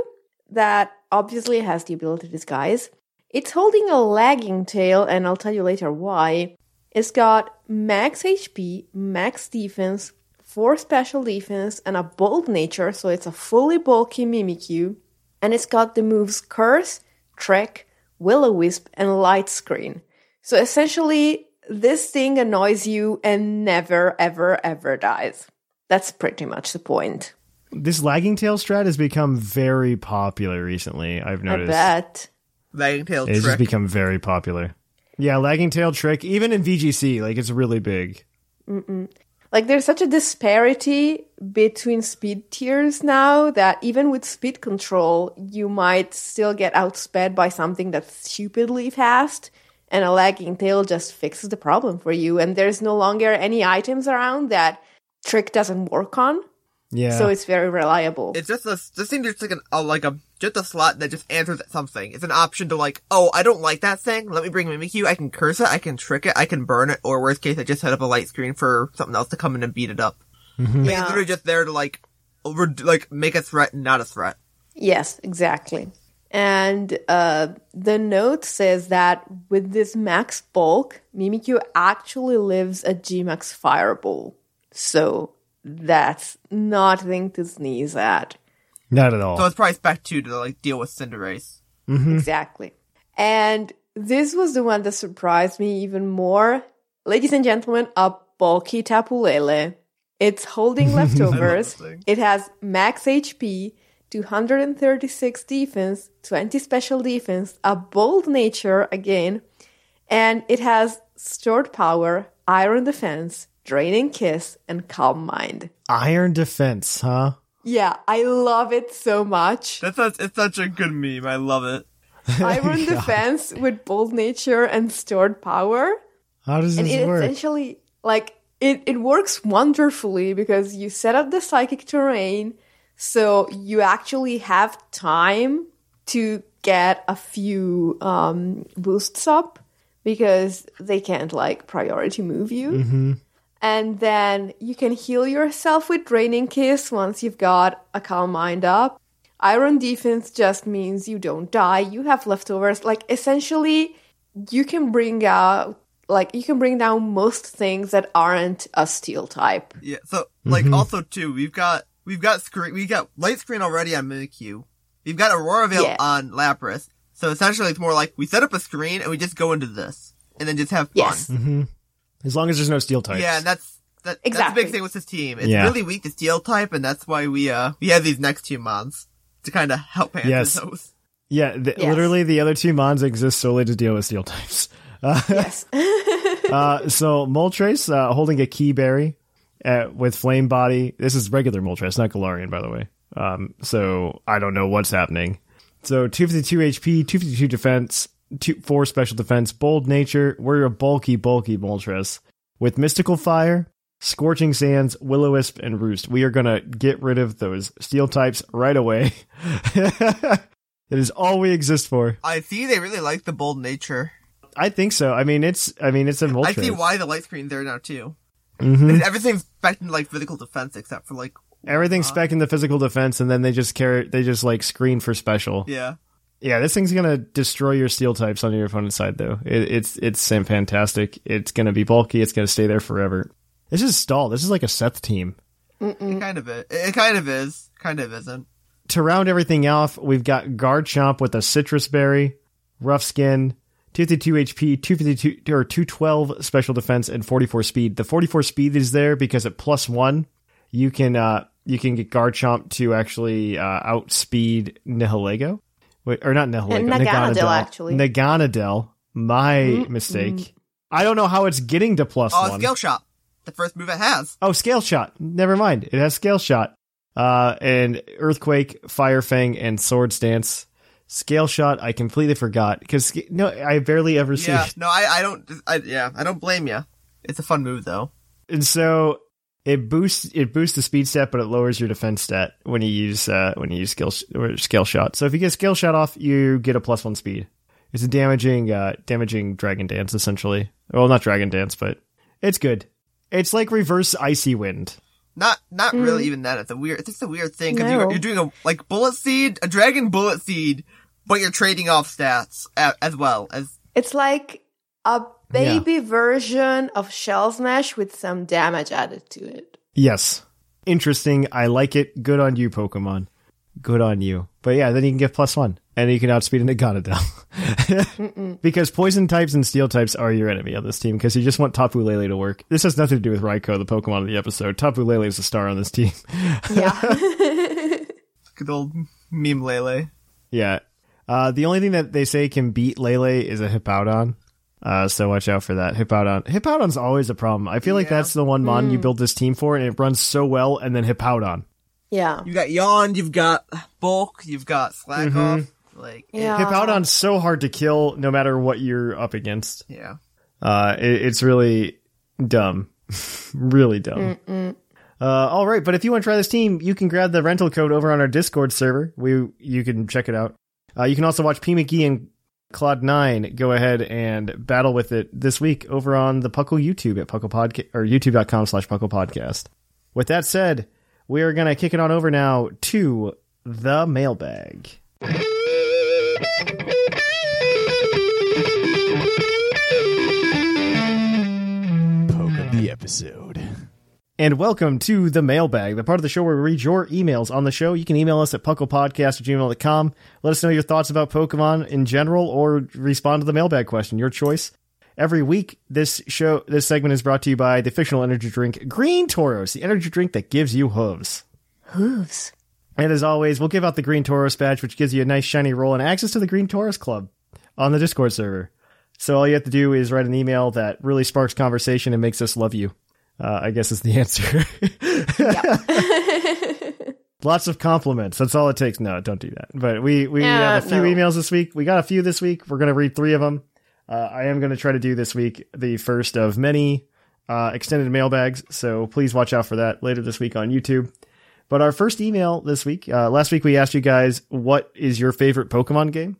that obviously has the ability to disguise. It's holding a lagging tail, and I'll tell you later why. It's got max HP, max defense, 4 special defense, and a bold nature, so it's a fully bulky Mimikyu. And it's got the moves Curse, Trek, Will-O-Wisp, and Light Screen. So essentially, this thing annoys you and never, ever, ever dies. That's pretty much the point. This lagging tail strat has become very popular recently. I've I noticed bet. Lagging tail trick. it's just trick. become very popular. Yeah, lagging tail trick, even in VGC, like it's really big. Like, there's such a disparity between speed tiers now that even with speed control, you might still get outsped by something that's stupidly fast. and a lagging tail just fixes the problem for you. And there's no longer any items around that trick doesn't work on. Yeah. So it's very reliable. It's just a, this thing just like an, a, like a, just a slot that just answers something. It's an option to like, oh, I don't like that thing. Let me bring Mimikyu. I can curse it. I can trick it. I can burn it. Or worst case, I just set up a light screen for something else to come in and beat it up. Like, It's yeah. literally just there to like, over, like make a threat, not a threat. Yes, exactly. And uh, the note says that with this max bulk, Mimikyu actually lives a Gmax Fireball. So that's nothing to sneeze at. Not at all. So it's probably spec two to like deal with Cinderace. Mm-hmm. Exactly. And this was the one that surprised me even more. Ladies and gentlemen, a bulky Tapu Lele. It's holding leftovers. it has max HP, 236 defense, 20 special defense, a bold nature again, and it has stored power, iron defense, draining kiss, and calm mind. Iron defense, huh? Yeah, I love it so much. That's such, it's such a good meme. I love it. Iron defense with bold nature and stored power. How does And this it work? essentially like it, it works wonderfully because you set up the psychic terrain so you actually have time to get a few um, boosts up because they can't like priority move you. Mm-hmm. And then you can heal yourself with Draining Kiss once you've got a Calm Mind up. Iron Defense just means you don't die, you have leftovers. Like, essentially, you can bring out, like, you can bring down most things that aren't a steel type. Yeah. So like mm-hmm. also too, we've got we've got screen we got light screen already on Mimikyu. We've got Aurora Veil Yeah. on Lapras. So essentially, it's more like we set up a screen and we just go into this and then just have fun. Yes. Mm-hmm. As long as there's no steel types. Yeah, and that's that, that's the big thing with this team. It's Yeah. really weak to steel type, and that's why we uh we have these next two mons to kind of help answer Yes. those. Yeah, the, Yes. literally the other two mons exist solely to deal with steel types. Yes. Uh, so Moltres uh, holding a Kee Berry uh, with flame body. This is regular Moltres, not Galarian, by the way. Um, so I don't know what's happening. So 252 HP, 252 defense, two, four special defense, bold nature. We're a bulky, bulky Moltres with mystical fire, scorching sands, will o wisp, and roost. We are gonna get rid of those steel types right away. it is all we exist for. I see they really like the bold nature. I think so. I mean, it's. I mean, it's a Moltres. I see why the light screen's there now too. Mhm. And everything's back in like physical defense except for like Everything's spec in the physical defense, and then they just carry. They just like screen for special. Yeah, yeah. this thing's gonna destroy your steel types on your opponent's side, though. It, it's it's fantastic. It's gonna be bulky. It's gonna stay there forever. This is stall. This is like a Seth team. It kind of is. It kind of is. Kind of isn't. To round everything off, we've got Garchomp with a Sitrus Berry, rough skin, 252 HP, 252 or 212 special defense, and 44 speed. The 44 speed is there because at plus one, you can uh you can get Garchomp to actually uh, outspeed Nihilego. Wait, or not Nihilego, And Naganadel, actually. Naganadel. My mistake. I don't know how it's getting to plus Oh, one. scale shot. The first move it has. Oh, scale shot. Never mind. It has scale shot. Uh, and earthquake, fire fang, and swords dance. Scale shot. I completely forgot because no, I barely ever see. Yeah. it. No, I, I don't. I, yeah, I don't blame you. It's a fun move though. And so it boosts it boosts the speed stat, but it lowers your defense stat when you use uh when you use skill sh- or scale shot. So if you get scale shot off, you get a plus one speed. It's a damaging uh damaging dragon dance essentially. Well, not dragon dance, but it's good. It's like reverse icy wind. Not, not really even that. It's a weird. It's a weird thing because No. you're, you're doing a like bullet seed, a dragon bullet seed, but you're trading off stats a, as well as. It's like a baby version of Shell Smash with some damage added to it. Yes. Interesting. I like it. Good on you, Pokemon. Good on you. But yeah, then you can get plus one. And you can outspeed a Naganadel. because poison types and steel types are your enemy on this team, because you just want Tapu Lele to work. This has nothing to do with Raikou, the Pokemon of the episode. Tapu Lele is the star on this team. Yeah. Good old meme Lele. yeah. Uh, the only thing that they say can beat Lele is a Hippowdon. Uh, so watch out for that. Hippowdon. Hippowdon's always a problem. I feel like Yeah. that's the one mon you build this team for, and it runs so well, and then Hippowdon. yeah. You've got Yawn, you've got Bulk, you've got Slack Mm-hmm. Off. Like, Yeah. Hippowdon's so hard to kill no matter what you're up against. yeah. Uh, it, it's really dumb. really dumb. Uh, all right, but if you want to try this team, you can grab the rental code over on our Discord server. We you can check it out. Uh, you can also watch P McGee and Claude Nine go ahead and battle with it this week over on the Puckle YouTube at Puckle Podcast or YouTube.com slash Puckle Podcast. With that said, we are gonna kick it on over now to the mailbag. Poke of the episode. And welcome to the mailbag, the part of the show where we read your emails on the show. You can email us at pucklepodcast at gmail.com. Let us know your thoughts about Pokemon in general or respond to the mailbag question. Your choice. Every week, this show, this segment is brought to you by the fictional energy drink Green Tauros, the energy drink that gives you hooves. Hooves. And as always, we'll give out the Green Tauros badge, which gives you a nice shiny roll and access to the Green Tauros Club on the Discord server. So all you have to do is write an email that really sparks conversation and makes us love you. Uh, I guess is the answer. Lots of compliments. That's all it takes. No, don't do that. But we we Yeah, have a few no. emails this week. We got a few this week. We're gonna read three of them. Uh, I am gonna try to do this week the first of many uh, extended mailbags. So please watch out for that later this week on YouTube. But our first email this week, uh, last week we asked you guys what is your favorite Pokemon game,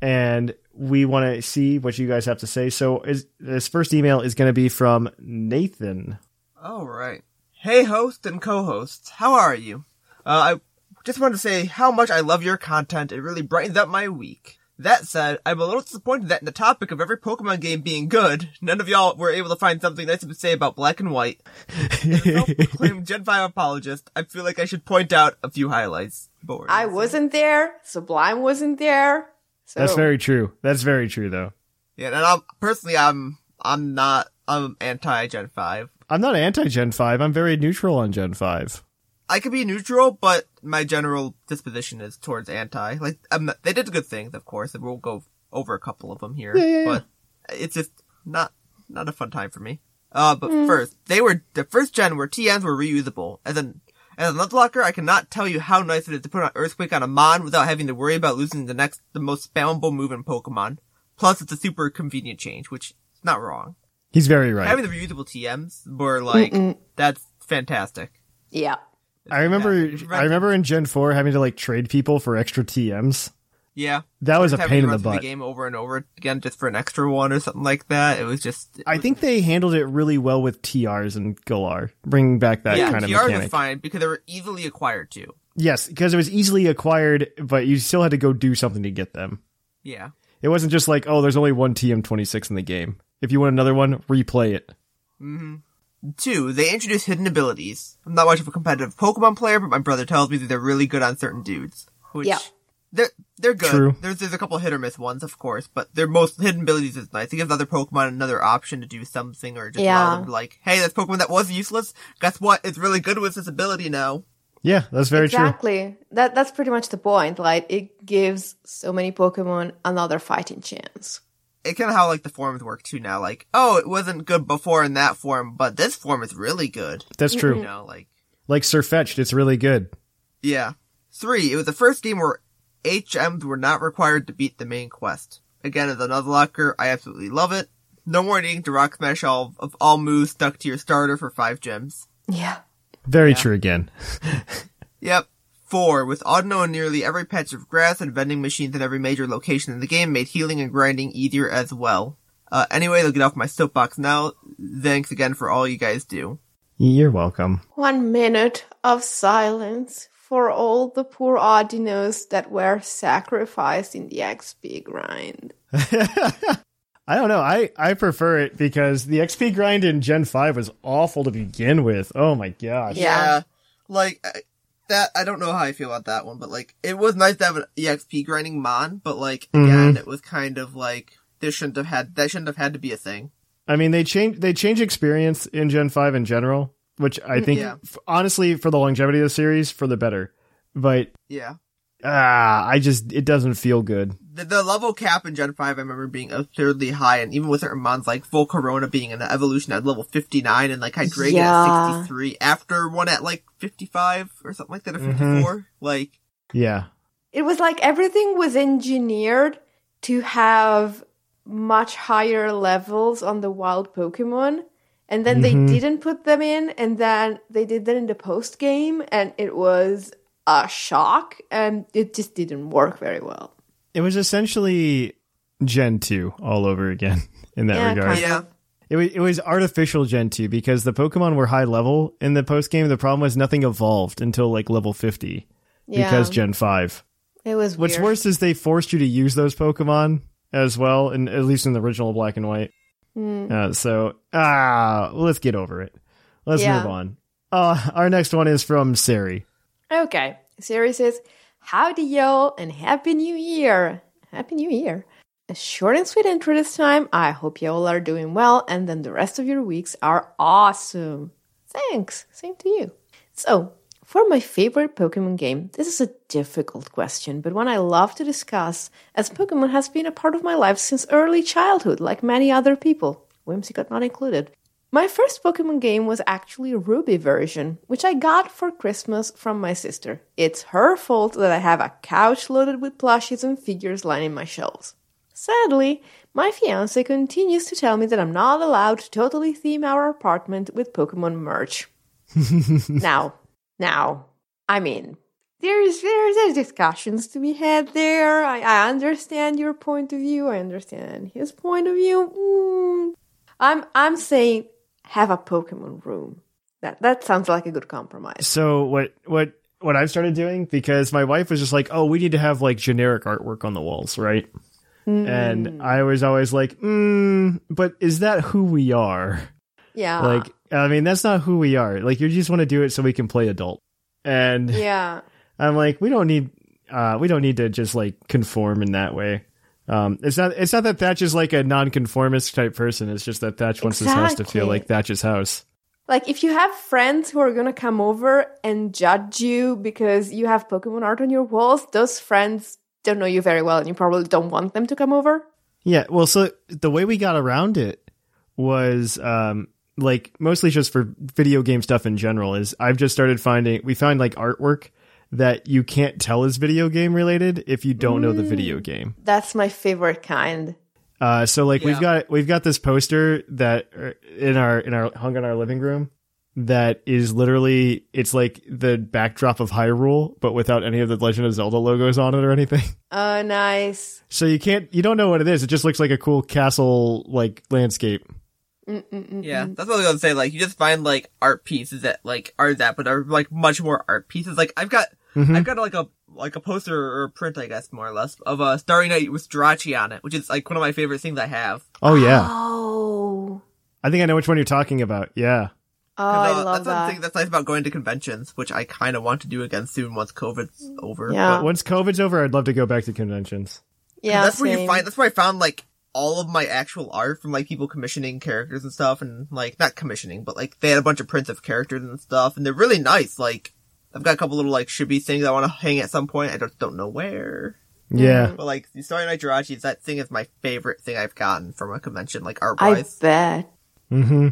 and we want to see what you guys have to say. So is, this first email is going to be from Nathan. All right. Hey, host and co-hosts, how are you? Uh, I just wanted to say how much I love your content. It really brightens up my week. That said, I'm a little disappointed that in the topic of every Pokemon game being good, none of y'all were able to find something nice to say about Black and White. As a self-proclaimed Gen 5 apologist, I feel like I should point out a few highlights. But I wasn't there. Sublime wasn't there. So That's very true. That's very true, though. Yeah, and I'm, personally, I'm, I'm not, I'm anti-Gen 5. I'm not anti Gen 5. I'm very neutral on Gen 5. I could be neutral, but my general disposition is towards anti. Like, um, they did good things, of course, and we'll go over a couple of them here. Yeah, yeah, yeah. But it's just not not a fun time for me. Uh, but first, they were the first gen where TMs were reusable. As an as a Nuzlocker, I cannot tell you how nice it is to put an Earthquake on a Mon without having to worry about losing the next, the most spammable move in Pokemon. Plus, it's a super convenient change, which is not wrong. He's very right. Having the reusable TMs were like, that's fantastic. yeah. I remember Yeah. I remember in Gen 4 having to like trade people for extra TMs. Yeah. That was a pain in the through butt. game over and over again just for an extra one or something like that. It was just. I think they handled it really well with TRs and Galar, bringing back that yeah, kind of mechanic. TRs was fine because they were easily acquired too. Yes, because it was easily acquired, but you still had to go do something to get them. Yeah. It wasn't just like, oh, there's only one TM26 in the game. If you want another one, replay it. Mm-hmm. Two, they introduce hidden abilities. I'm not much of a competitive Pokemon player, but my brother tells me that they're really good on certain dudes. Which Yeah. they're they're good. True. There's there's a couple hit or miss ones, of course, but their most hidden abilities is nice. It gives other Pokemon another option to do something, or just allow Yeah. them to like, hey, that's Pokemon that was useless. Guess what? It's really good with this ability now. Yeah, that's very true. exactly. That that's pretty much the point. Like it gives so many Pokemon another fighting chance. It kind of how like the forms work too now. Like, oh, it wasn't good before in that form, but this form is really good. That's You true. know, like Like Sirfetch'd, it's really good. Yeah. Three, it was the first game where HMs were not required to beat the main quest. Again, as another locker, I absolutely love it. No more needing to rock smash all of all moves stuck to your starter for five gems. Yeah. Very true again. Yep. Four, with Audino in nearly every patch of grass and vending machines in every major location in the game made healing and grinding easier as well. Uh, anyway, I'll get off my soapbox now. Thanks again for all you guys do. You're welcome. One minute of silence for all the poor Audinos that were sacrificed in the XP grind. I don't know. I, I prefer it because the XP grind in Gen 5 was awful to begin with. Oh my gosh. Yeah. Like, I- that, I don't know how I feel about that one, but like, it was nice to have an EXP grinding Mon, but like, mm-hmm. again, it was kind of like, this shouldn't have had, that shouldn't have had to be a thing. I mean, they change they change experience in Gen 5 in general, which I mm-hmm. think, Yeah. f- honestly, for the longevity of the series, for the better. But, Yeah. Ah, I just, it doesn't feel good. The, the level cap in Gen 5, I remember being absurdly high, and even with certain mons like Volcarona being an evolution at level 59 and like Hydreigon Yeah. at 63, after one at like 55 or something like that, or 54, like, Yeah. it was like everything was engineered to have much higher levels on the wild Pokemon. And then they didn't put them in, and then they did that in the post game, and it was a shock, and it just didn't work very well. It was essentially Gen 2 all over again in that Yeah, regard. kind Yeah. It was, it was artificial Gen 2 because the Pokemon were high level in the post game. The problem was nothing evolved until like level 50 because Gen 5. It was What's weird. worse is they forced you to use those Pokemon as well, and at least in the original Black and White. Uh, so ah, let's get over it. Let's Yeah. move on. Uh, our next one is from Sari. Okay. Siri says, Howdy, y'all, and Happy New Year. Happy New Year. A short and sweet intro this time. I hope y'all are doing well, and then the rest of your weeks are awesome. Thanks. Same to you. So, for my favorite Pokemon game, this is a difficult question, but one I love to discuss, as Pokemon has been a part of my life since early childhood, like many other people, Whimsicott not included. My first Pokemon game was actually a Ruby version, which I got for Christmas from my sister. It's her fault that I have a couch loaded with plushies and figures lining my shelves. Sadly, my fiance continues to tell me that I'm not allowed to totally theme our apartment with Pokemon merch. now, now, I mean, there's there's, there's discussions to be had there. I, I understand your point of view. I understand his point of view. Mm, I'm I'm saying have a Pokemon room. That that sounds like a good compromise. So what what what I've started doing because my wife was just like, "Oh, we need to have like generic artwork on the walls, right?" And I was always like, mm, "But is that who we are?" Yeah. Like, I mean, that's not who we are. Like, you just want to do it so we can play adult. And yeah. I'm like, we don't need, uh, we don't need to just like conform in that way. Um, it's not, it's not that Thatch is like a nonconformist type person. It's just that Thatch wants his house to feel like Thatch's house. Like if you have friends who are gonna come over and judge you because you have Pokemon art on your walls, those friends don't know you very well and you probably don't want them to come over. Yeah. Well, so the way we got around it was, um, like mostly just for video game stuff in general is I've just started finding, we find like artwork that you can't tell is video game related if you don't know the video game. That's my favorite kind. Uh, so like we've got we've got this poster that uh, in our in our hung in our living room that is literally it's like the backdrop of Hyrule, but without any of the Legend of Zelda logos on it or anything. Oh, nice. So you can't you don't know what it is. It just looks like a cool castle like landscape. Yeah, that's what I was gonna say. Like, you just find like art pieces that like are that, but are like much more art pieces. Like, I've got, I've got like a like a poster or a print, I guess, more or less, of a Starry Night with Jirachi on it, which is like one of my favorite things I have. Oh yeah, Oh. I think I know which one you're talking about. Yeah, Oh, 'Cause, I uh, love that's one that. thing that's nice about going to conventions, which I kind of want to do again soon once COVID's over. Yeah. but once COVID's over, I'd love to go back to conventions. yeah, that's where you find. That's where I found like all of my actual art from like people commissioning characters and stuff, and like not commissioning, but like they had a bunch of prints of characters and stuff, and they're really nice. Like I've got a couple little like chibi things I want to hang at some point. I just don't know where. Yeah, But like the Starry Night Jirachi, that thing is my favorite thing I've gotten from a convention, like art I wise. bet. mm-hmm.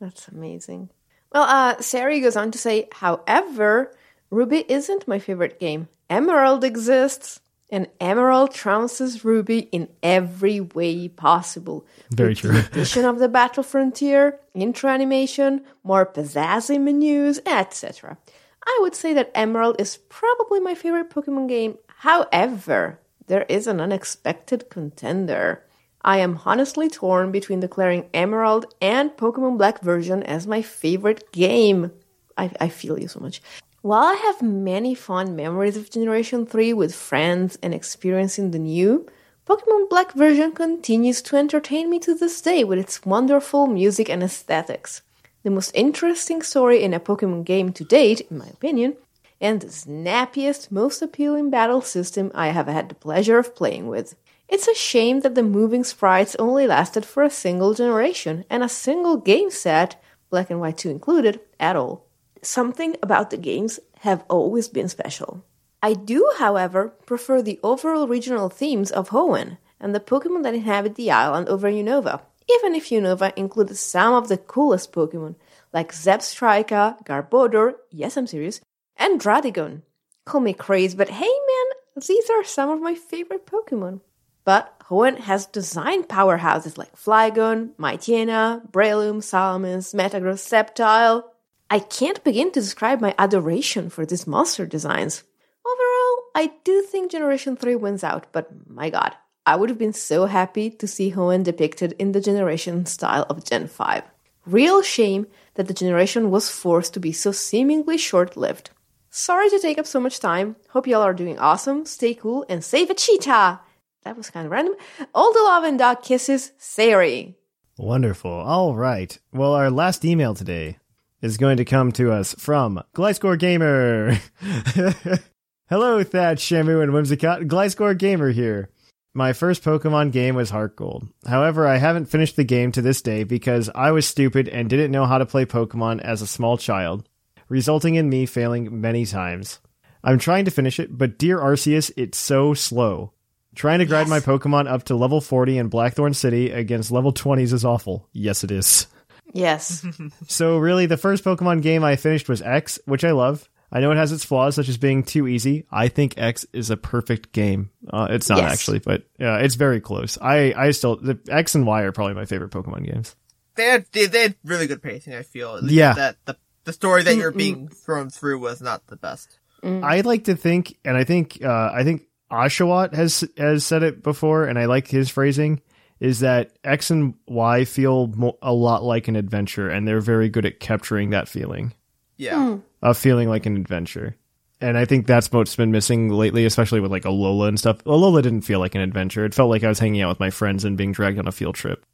That's amazing. Well, uh, Sari goes on to say, however, Ruby isn't my favorite game. Emerald exists, and Emerald trounces Ruby in every way possible. Very With true. The addition of the battle frontier, intro animation, more pizzazzy menus, etc. I would say that Emerald is probably my favorite Pokemon game. However, there is an unexpected contender. I am honestly torn between declaring Emerald and Pokemon Black version as my favorite game. I, I feel you so much. While I have many fond memories of Generation 3 with friends and experiencing the new, Pokemon Black version continues to entertain me to this day with its wonderful music and aesthetics. The most interesting story in a Pokemon game to date, in my opinion, and the snappiest, most appealing battle system I have had the pleasure of playing with. It's a shame that the moving sprites only lasted for a single generation and a single game set, black and white 2 included, at all. Something about the games have always been special. I do, however, prefer the overall regional themes of Hoenn and the Pokemon that inhabit the island over Unova, even if Unova included some of the coolest Pokemon, like Zebstrika, Garbodor, yes I'm serious, and Druddigon. Call me crazy, but hey man, these are some of my favorite Pokemon. But Hoenn has design powerhouses like Flygon, Mightyena, Breloom, Salamence, Metagross, Sceptile. I can't begin to describe my adoration for these monster designs. Overall, I do think Generation 3 wins out, but my god, I would have been so happy to see Hoenn depicted in the generation style of Gen 5. Real shame that the generation was forced to be so seemingly short lived. Sorry to take up so much time. Hope y'all are doing awesome, stay cool, and save a cheetah! That was kind of random. All the love and dog kisses, Sari. Wonderful. All right. Well, our last email today is going to come to us from Gliscor Gamer. Hello, Thad, Shamu, and Whimsicott. Gliscor Gamer here. My first Pokemon game was Heart Gold. However, I haven't finished the game to this day because I was stupid and didn't know how to play Pokemon as a small child, resulting in me failing many times. I'm trying to finish it, but dear Arceus, it's so slow. Trying to grind my Pokemon up to level 40 in Blackthorn City against level 20s is awful. Yes, it is. Yes. So really, the first Pokemon game I finished was X, which I love. I know it has its flaws, such as being too easy. I think X is a perfect game. Uh, it's not Yes. actually, but uh, it's very close. I, I still the X and Y are probably my favorite Pokemon games. They had, they, they had really good pacing, I feel. At Yeah. That the, the story that you're being thrown through was not the best. I like to think, and I think uh, I think Oshawott has has said it before, and I like his phrasing. Is that X and Y feel mo- a lot like an adventure, and they're very good at capturing that feeling. Yeah. of feeling like an adventure. And I think that's what's been missing lately, especially with like Alola and stuff. Alola didn't feel like an adventure. It felt like I was hanging out with my friends and being dragged on a field trip.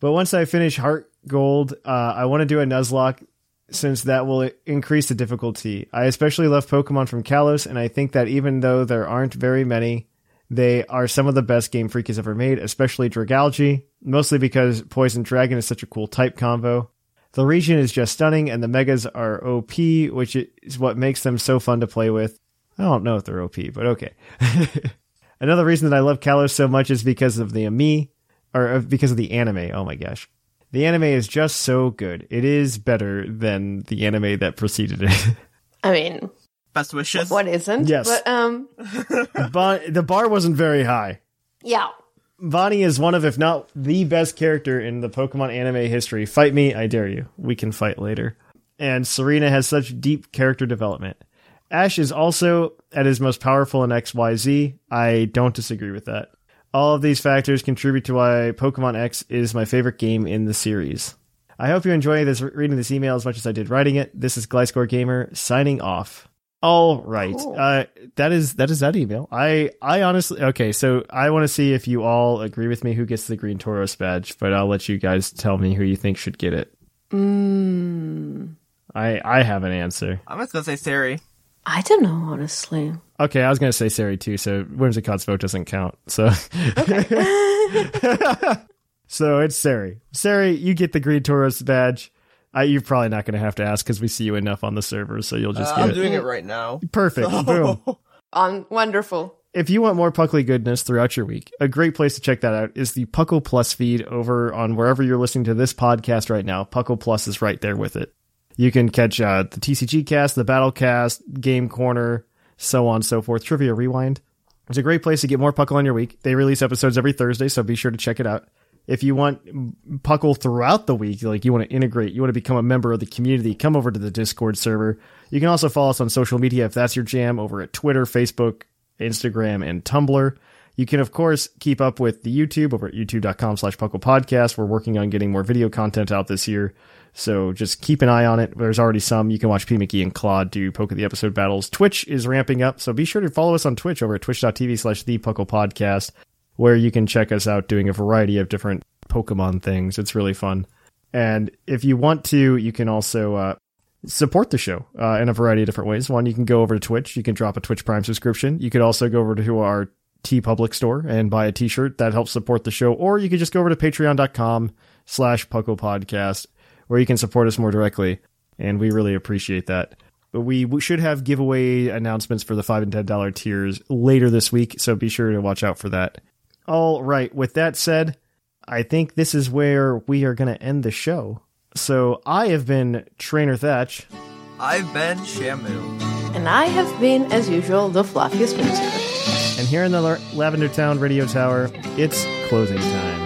But once I finish Heart Gold, uh, I want to do a Nuzlocke since that will increase the difficulty. I especially love Pokemon from Kalos, and I think that even though there aren't very many, they are some of the best Game Freak has ever made, especially Dragalge, mostly because Poison Dragon is such a cool type combo. The region is just stunning, and the Megas are OP, which is what makes them so fun to play with. I don't know if they're OP, but okay. Another reason that I love Kalos so much is because of the Ami, or uh, because of the anime. Oh my gosh. The anime is just so good. It is better than the anime that preceded it. I mean, Best wishes. what isn't? Yes. But, um, Bon- the bar wasn't very high. yeah. Bonnie is one of, if not the best character in the Pokemon anime history. Fight me, I dare you. We can fight later. And Serena has such deep character development. Ash is also at his most powerful in XYZ. I don't disagree with that. All of these factors contribute to why Pokemon X is my favorite game in the series. I hope you enjoy this reading this email as much as I did writing it. This is Gliscor Gamer signing off. All right. Cool. Uh, that is that is that email. I I honestly okay. So I want to see if you all agree with me who gets the Green Tauros badge, but I'll let you guys tell me who you think should get it. Mm, I I have an answer. I'm just gonna say Sari. I don't know, honestly. Okay, I was gonna say Sari too. So Whimsicott's vote doesn't count. So so it's Sari. Sari, you get the Green Tauros badge. I, you're probably not going to have to ask because we see you enough on the server, so you'll just Uh, get I'm it. doing it right now. Perfect. Boom. On wonderful. If you want more Puckly goodness throughout your week, a great place to check that out is the Puckle Plus feed over on wherever you're listening to this podcast right now. Puckle Plus is right there with it. You can catch uh, the TCG cast, the Battle cast, Game Corner, so on and so forth. Trivia Rewind. It's a great place to get more Puckle on your week. They release episodes every Thursday, so be sure to check it out. If you want Puckle throughout the week, like you want to integrate, you want to become a member of the community, come over to the Discord server. You can also follow us on social media if that's your jam over at Twitter, Facebook, Instagram, and Tumblr. You can, of course, keep up with the YouTube over at youtube.com slash Puckle Podcast. We're working on getting more video content out this year. So just keep an eye on it. There's already some. You can watch P. McGee and Claude do Poke of the Episode battles. Twitch is ramping up, so be sure to follow us on Twitch over at twitch.tv slash the Puckle Podcast, where you can check us out doing a variety of different Pokemon things. It's really fun. And if you want to, you can also uh, support the show uh, in a variety of different ways. One, you can go over to Twitch. You can drop a Twitch Prime subscription. You could also go over to our TeePublic store and buy a T-shirt that helps support the show. Or you could just go over to patreon.com slash Puckle Podcast, where you can support us more directly. And we really appreciate that. But we, we should have giveaway announcements for the five and ten dollar tiers later this week, so be sure to watch out for that. All right. With that said, I think this is where we are going to end the show. So I have been Trainer Thatch. I've been Shamu. And I have been, as usual, the fluffiest loser. And here in the La- Lavender Town Radio Tower, it's closing time.